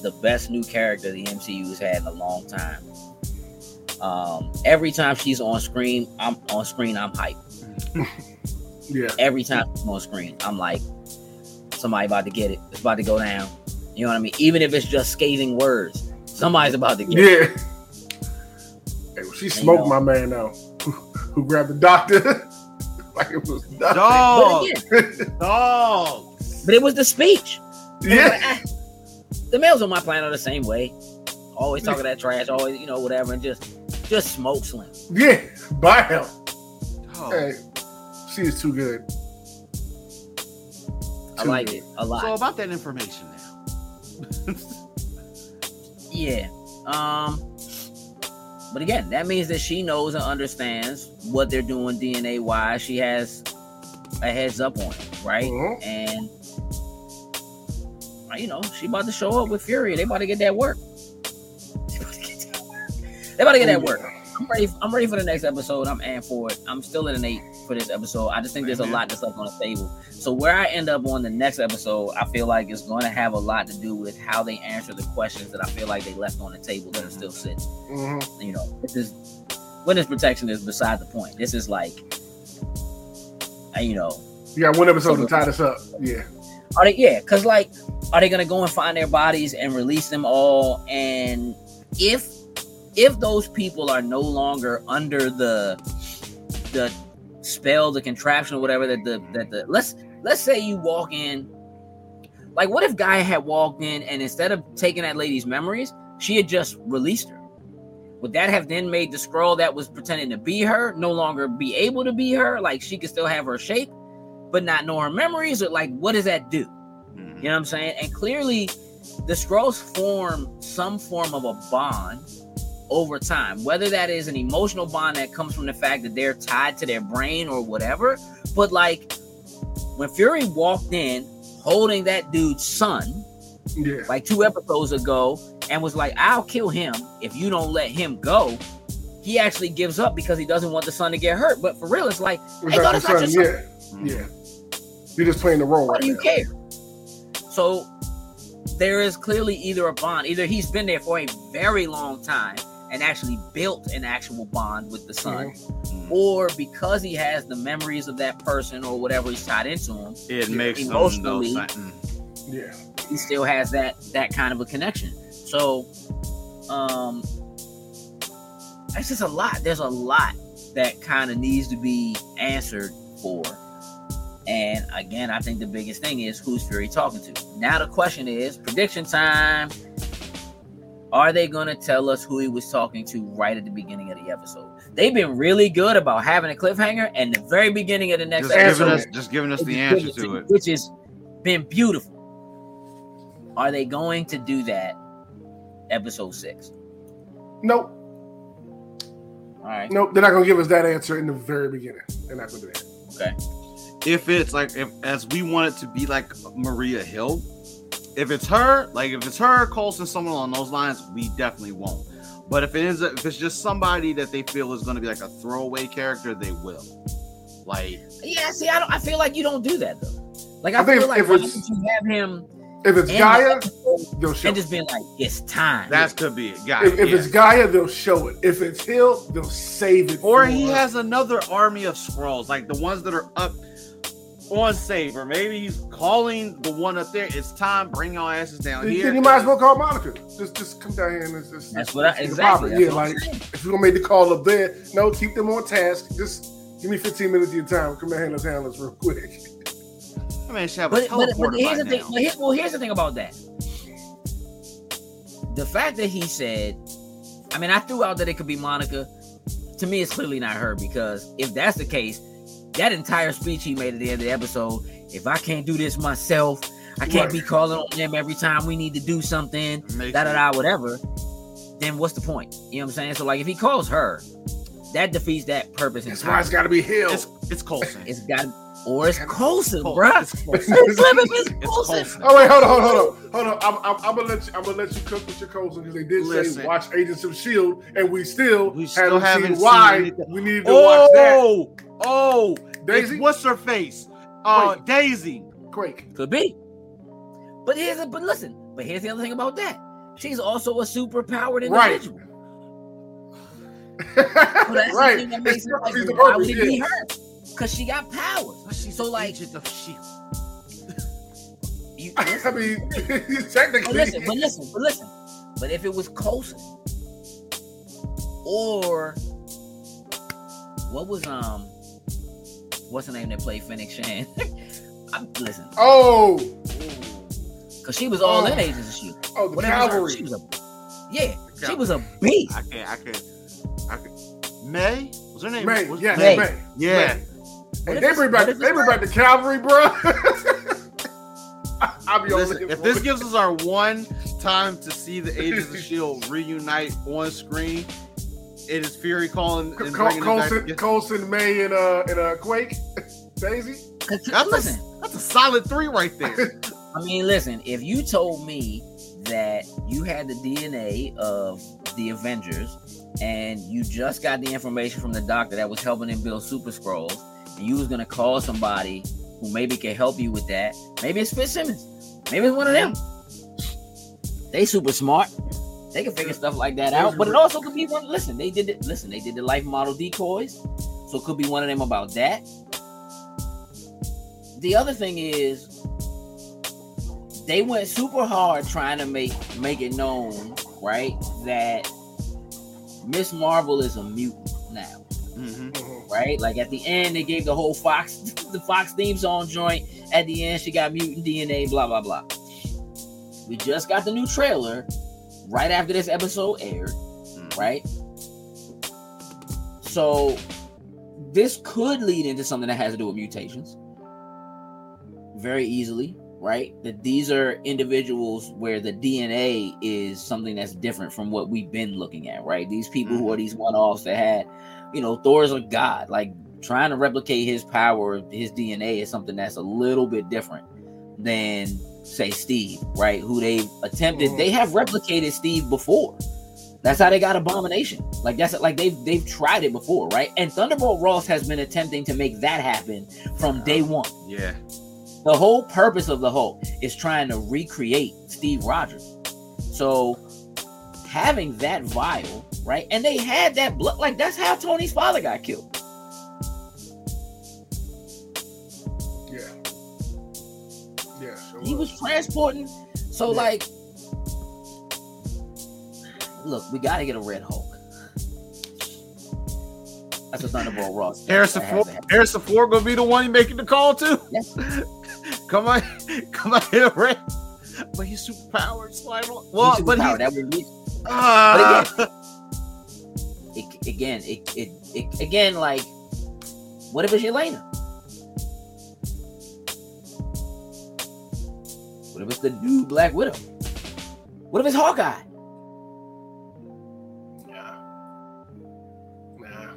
[SPEAKER 2] the best new character the MCU's had in a long time. Um, every time she's on screen, I'm on screen. I'm hype.
[SPEAKER 4] Yeah.
[SPEAKER 2] Every time she's on screen, I'm like, somebody about to get it. It's about to go down. You know what I mean? Even if it's just scathing words, somebody's about to get it.
[SPEAKER 4] Yeah. Hey, well, she smoked my man now. Who, who grabbed the doctor? like it was nothing.
[SPEAKER 2] But
[SPEAKER 3] Dog,
[SPEAKER 2] again,
[SPEAKER 3] dog.
[SPEAKER 2] but it was the speech.
[SPEAKER 4] Yeah.
[SPEAKER 2] Like, ah, the males on my planet are the same way. Always talking that trash, always, you know, whatever, and just just smoke slim.
[SPEAKER 4] Yeah. By hell.
[SPEAKER 3] dog.
[SPEAKER 4] Hey, she is too good.
[SPEAKER 2] I like
[SPEAKER 4] good.
[SPEAKER 2] it a lot.
[SPEAKER 3] So about that information now.
[SPEAKER 2] Yeah. Um but again, that means that she knows and understands what they're doing DNA wise. She has a heads up on it, right?
[SPEAKER 4] Mhm.
[SPEAKER 2] And you know, she about to show up with Fury. They about to get that work. They about to get that work. I'm ready. I'm ready for the next episode. I'm amped for it. I'm still in an eight for this episode. I just think there's a lot that's up on the table. So where I end up on the next episode, I feel like it's going to have a lot to do with how they answer the questions that I feel like they left on the table that are still sitting.
[SPEAKER 4] Mhm.
[SPEAKER 2] You know, this is witness protection is beside the point. This is like, uh, you know,
[SPEAKER 4] You got one episode to tie this up. Yeah.
[SPEAKER 2] are they? Yeah, because like, are they gonna go and find their bodies and release them all? And if if those people are no longer under the the spell, the contraption, or whatever that the that the let's let's say you walk in, like, what if G'iah had walked in and instead of taking that lady's memories, she had just released her? Would that have then made the Skrull that was pretending to be her no longer be able to be her? Like she could still have her shape, but not know her memories? Or like, what does that do?
[SPEAKER 3] Mhm.
[SPEAKER 2] You know what I'm saying? And clearly, the Skrulls form some form of a bond over time, whether that is an emotional bond that comes from the fact that they're tied to their brain or whatever. But like when Fury walked in holding that dude's son,
[SPEAKER 4] Yeah.
[SPEAKER 2] like two episodes ago, and was like, I'll kill him if you don't let him go. He actually gives up because he doesn't want the son to get hurt. But for real, it's like, Hey, no, that's
[SPEAKER 4] son.
[SPEAKER 2] not your
[SPEAKER 4] Yeah. Yeah. You're just playing the role
[SPEAKER 2] why
[SPEAKER 4] right
[SPEAKER 2] do you
[SPEAKER 4] now.
[SPEAKER 2] care? So there is clearly either a bond, either he's been there for a very long time and actually built an actual bond with the son,
[SPEAKER 3] Mhm.
[SPEAKER 2] or because he has the memories of that person or whatever he's tied into him,
[SPEAKER 3] It makes
[SPEAKER 2] emotionally-
[SPEAKER 3] know something.
[SPEAKER 4] Yeah.
[SPEAKER 2] he still has that that kind of a connection. So um it's just a lot. There's a lot that kind of needs to be answered for. And again, I think the biggest thing is who's Fury talking to. Now the question is prediction time. Are they going to tell us who he was talking to right at the beginning of the episode? They've been really good about having a cliffhanger and the very beginning of the next
[SPEAKER 3] Just
[SPEAKER 2] episode
[SPEAKER 3] giving us, just giving us the answer
[SPEAKER 2] good
[SPEAKER 3] to it.
[SPEAKER 2] which has been beautiful. Are they going to do that? Episode six.
[SPEAKER 4] Nope.
[SPEAKER 2] All right.
[SPEAKER 4] Nope. They're not gonna give us that answer in the very beginning. They're not gonna do that.
[SPEAKER 2] Okay.
[SPEAKER 3] If it's like, if as we want it to be like Maria Hill, if it's her, like if it's her, Coulson, someone along those lines, we definitely won't. But if it is, if it's just somebody that they feel is going to be like a throwaway character, they will. Like,
[SPEAKER 2] Yeah. See, I don't. I feel like you don't do that though. Like I,
[SPEAKER 4] I think
[SPEAKER 2] feel like
[SPEAKER 4] if
[SPEAKER 2] why
[SPEAKER 4] it's-
[SPEAKER 2] you have him
[SPEAKER 4] If it's
[SPEAKER 2] end G'iah,
[SPEAKER 4] they'll show.
[SPEAKER 2] and just being like, it's time.
[SPEAKER 3] that could be it, G'iah.
[SPEAKER 4] If, if
[SPEAKER 3] yeah.
[SPEAKER 4] it's G'iah, they'll show it. If it's Hill, they'll save it.
[SPEAKER 3] or
[SPEAKER 4] for-
[SPEAKER 3] he has another army of Skrulls, like the ones that are up on Saber. Maybe he's calling the one up there. It's time. Bring your asses down
[SPEAKER 4] Then
[SPEAKER 3] here.
[SPEAKER 4] you might as well call Monica. Just, just come down here and just. just
[SPEAKER 2] That's what I
[SPEAKER 4] just
[SPEAKER 2] exactly. That's.
[SPEAKER 4] Yeah,
[SPEAKER 2] what
[SPEAKER 4] like
[SPEAKER 2] saying.
[SPEAKER 4] if you're gonna make the call up there, no, keep them on task. Just give me 15 minutes of your time. Come down here, let's handle this real quick.
[SPEAKER 3] I mean, should have a
[SPEAKER 2] But, but, but here's
[SPEAKER 3] by
[SPEAKER 2] the thing.
[SPEAKER 3] now.
[SPEAKER 2] But here, well, here's the thing about that. The fact that he said, I mean, I threw out that it could be Monica. To me, it's clearly not her because if that's the case, that entire speech he made at the end of the episode, if I can't do this myself, I can't
[SPEAKER 4] Right.
[SPEAKER 2] be calling on them every time we need to do something,
[SPEAKER 3] Makes
[SPEAKER 2] da da
[SPEAKER 3] sense.
[SPEAKER 2] da, whatever. Then what's the point? You know what I'm saying? So like, if he calls her, that defeats that purpose
[SPEAKER 4] That's why it's
[SPEAKER 2] entirely.
[SPEAKER 4] got to be Hill.
[SPEAKER 3] It's it's Coulson.
[SPEAKER 2] It's got, or it's Coulson,
[SPEAKER 3] Col-
[SPEAKER 2] bruh.
[SPEAKER 3] It's Coulson.
[SPEAKER 2] It's living it's
[SPEAKER 3] It's
[SPEAKER 2] Coulson.
[SPEAKER 3] Coulson.
[SPEAKER 4] Oh wait, hold on, hold on, hold on, hold on. I'm, I'm, I'm gonna let you. I'm gonna let you cook with your cousin because they did
[SPEAKER 3] Listen.
[SPEAKER 4] say watch Agents of Shield, and we still,
[SPEAKER 3] We still
[SPEAKER 4] haven't,
[SPEAKER 3] haven't
[SPEAKER 4] seen
[SPEAKER 3] seen
[SPEAKER 4] why
[SPEAKER 3] anything.
[SPEAKER 4] we needed to watch that.
[SPEAKER 3] Oh! Oh,
[SPEAKER 4] Daisy,
[SPEAKER 3] what's her face? Uh,
[SPEAKER 4] Wait.
[SPEAKER 3] Daisy.
[SPEAKER 4] Quake.
[SPEAKER 2] Could be. But here's a, but listen, but here's the other thing about that. She's also a super powered
[SPEAKER 4] Right.
[SPEAKER 2] individual. Well, that's
[SPEAKER 4] right.
[SPEAKER 2] the thing that makes
[SPEAKER 4] It's
[SPEAKER 2] it like,
[SPEAKER 4] the
[SPEAKER 2] why would it be her? Because she got powers.
[SPEAKER 3] She's
[SPEAKER 2] So, like-
[SPEAKER 3] agent of Shield.
[SPEAKER 2] You,
[SPEAKER 4] I mean,
[SPEAKER 2] But
[SPEAKER 4] technically,
[SPEAKER 2] listen, but listen, but listen. But if it was Coulson or what was um what's the name that played Phoenix Shan? I'm listen,
[SPEAKER 4] oh,
[SPEAKER 2] because she was all
[SPEAKER 4] Oh.
[SPEAKER 2] in Agents of Shield.
[SPEAKER 4] oh, the
[SPEAKER 2] Whatever was her-
[SPEAKER 4] cavalry.
[SPEAKER 2] She was a yeah, she was a beast.
[SPEAKER 3] I can't. I can't. I can't. May was her name?
[SPEAKER 4] May,
[SPEAKER 3] was-
[SPEAKER 4] yes,
[SPEAKER 2] May.
[SPEAKER 4] May.
[SPEAKER 3] Yeah.
[SPEAKER 4] May. Hey, they bring back, they bring back the cavalry, bro. I'll be on
[SPEAKER 3] Listen, if this gives us our one time to see the Agents of Shield reunite on screen, it is Fury calling and
[SPEAKER 4] Col-
[SPEAKER 3] bringing back Coulson.
[SPEAKER 4] Coulson, May, and uh, and uh, Quake, Daisy.
[SPEAKER 2] 'Cause-
[SPEAKER 3] That's
[SPEAKER 2] listen,
[SPEAKER 3] a, that's a solid three right there.
[SPEAKER 2] I mean, listen, if you told me that you had the DNA of the Avengers and you just got the information from the doctor that was helping him build super Skrulls, and you was gonna call somebody who maybe can help you with that, maybe it's Fitzsimmons. Maybe it's one of them. They super smart. They can figure stuff like that out. But it also could be one. Listen, they did it. Listen, they did the life model decoys, so it could be one of them about that. The other thing is, they went super hard trying to make make it known, right, that Miss Marvel is a mutant now,
[SPEAKER 3] Mhm.
[SPEAKER 4] Mhm.
[SPEAKER 2] right? Like at the end, they gave the whole Fox the Fox theme song joint. At the end, she got mutant DNA, blah blah blah. We just got the new trailer right after this episode aired, right? So this could lead into something that has to do with mutations very easily, right? That these are individuals where the DNA is something that's different from what we've been looking at, right? These people who are mm-hmm. these one-offs that had, you know, Thor's a god, like trying to replicate his power, his DNA is something that's a little bit different than say Steve, right? Who they've attempted, they mm. have replicated Steve before. That's how they got Abomination. Like that's like they've they've tried it before, right? And Thunderbolt Ross has been attempting to make that happen from day one.
[SPEAKER 3] Yeah.
[SPEAKER 2] The whole purpose of the Hulk is trying to recreate Steve Rogers. So having that vial, right? And they had that blood, like that's how Tony's father got killed. He was transporting. So
[SPEAKER 4] Yeah.
[SPEAKER 2] like, look, we got to get a Red Hulk. That's a Thunderbolt Ross.
[SPEAKER 3] Harrison
[SPEAKER 2] That has
[SPEAKER 3] Ford. Harrison Ford gonna be the one you making the call to?
[SPEAKER 2] Yes.
[SPEAKER 3] come on, come on here, Red. But he's super powered, slide on. Well,
[SPEAKER 2] He's
[SPEAKER 3] but he,
[SPEAKER 2] that would be
[SPEAKER 3] ah,
[SPEAKER 2] it, again, it, it, it again, like, what if it's Yelena? What if it's the new Black Widow? What if it's Hawkeye?
[SPEAKER 4] Yeah. Nah.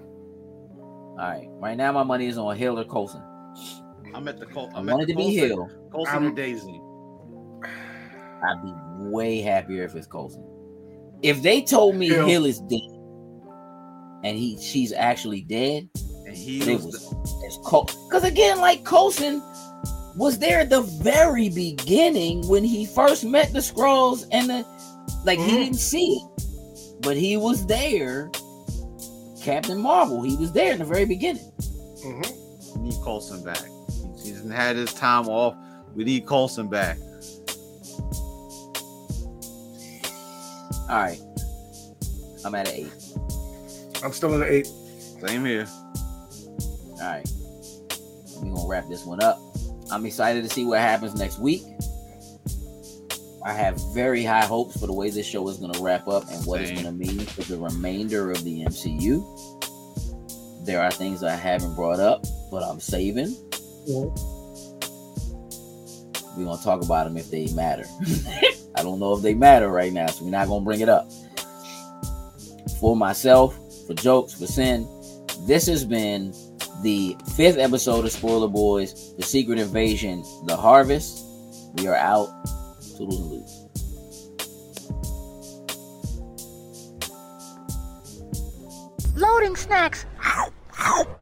[SPEAKER 2] All right, right now my money is on Hill or Coulson.
[SPEAKER 3] I'm at the Col-
[SPEAKER 2] I
[SPEAKER 3] I'm at
[SPEAKER 2] wanted
[SPEAKER 3] the
[SPEAKER 2] to be Hill.
[SPEAKER 3] Coulson
[SPEAKER 4] I'm-
[SPEAKER 3] or Daisy.
[SPEAKER 2] I'd be way happier if it's Coulson. If they told me
[SPEAKER 4] Hill.
[SPEAKER 2] Hill is dead and he she's actually dead,
[SPEAKER 3] And he
[SPEAKER 2] it
[SPEAKER 3] was,
[SPEAKER 2] was-
[SPEAKER 3] the-
[SPEAKER 2] Col because again, like Coulson was there at the very beginning when he first met the Skrulls and the like he
[SPEAKER 4] Mhm.
[SPEAKER 2] didn't see it, but he was there. Captain Marvel, he was there in the very beginning.
[SPEAKER 4] Mm-hmm.
[SPEAKER 3] we need Coulson back. He's, he's had his time off. We need Coulson back.
[SPEAKER 2] All right, I'm at an eight.
[SPEAKER 4] I'm still in the eight.
[SPEAKER 3] Same here.
[SPEAKER 2] All right, We're gonna wrap this one up. I'm excited to see what happens next week. I have very high hopes for the way this show is going to wrap up and what it's going to mean for the remainder of the MCU. There are things I haven't brought up, but I'm saving. We're going to talk about them if they matter. I don't know if they matter right now, so we're not going to bring it up. For myself, for jokes, for sin, this has been the fifth episode of Spoiler Boys, The Secret Invasion, The Harvest. We are out. Toodles and lose.
[SPEAKER 1] Loading snacks.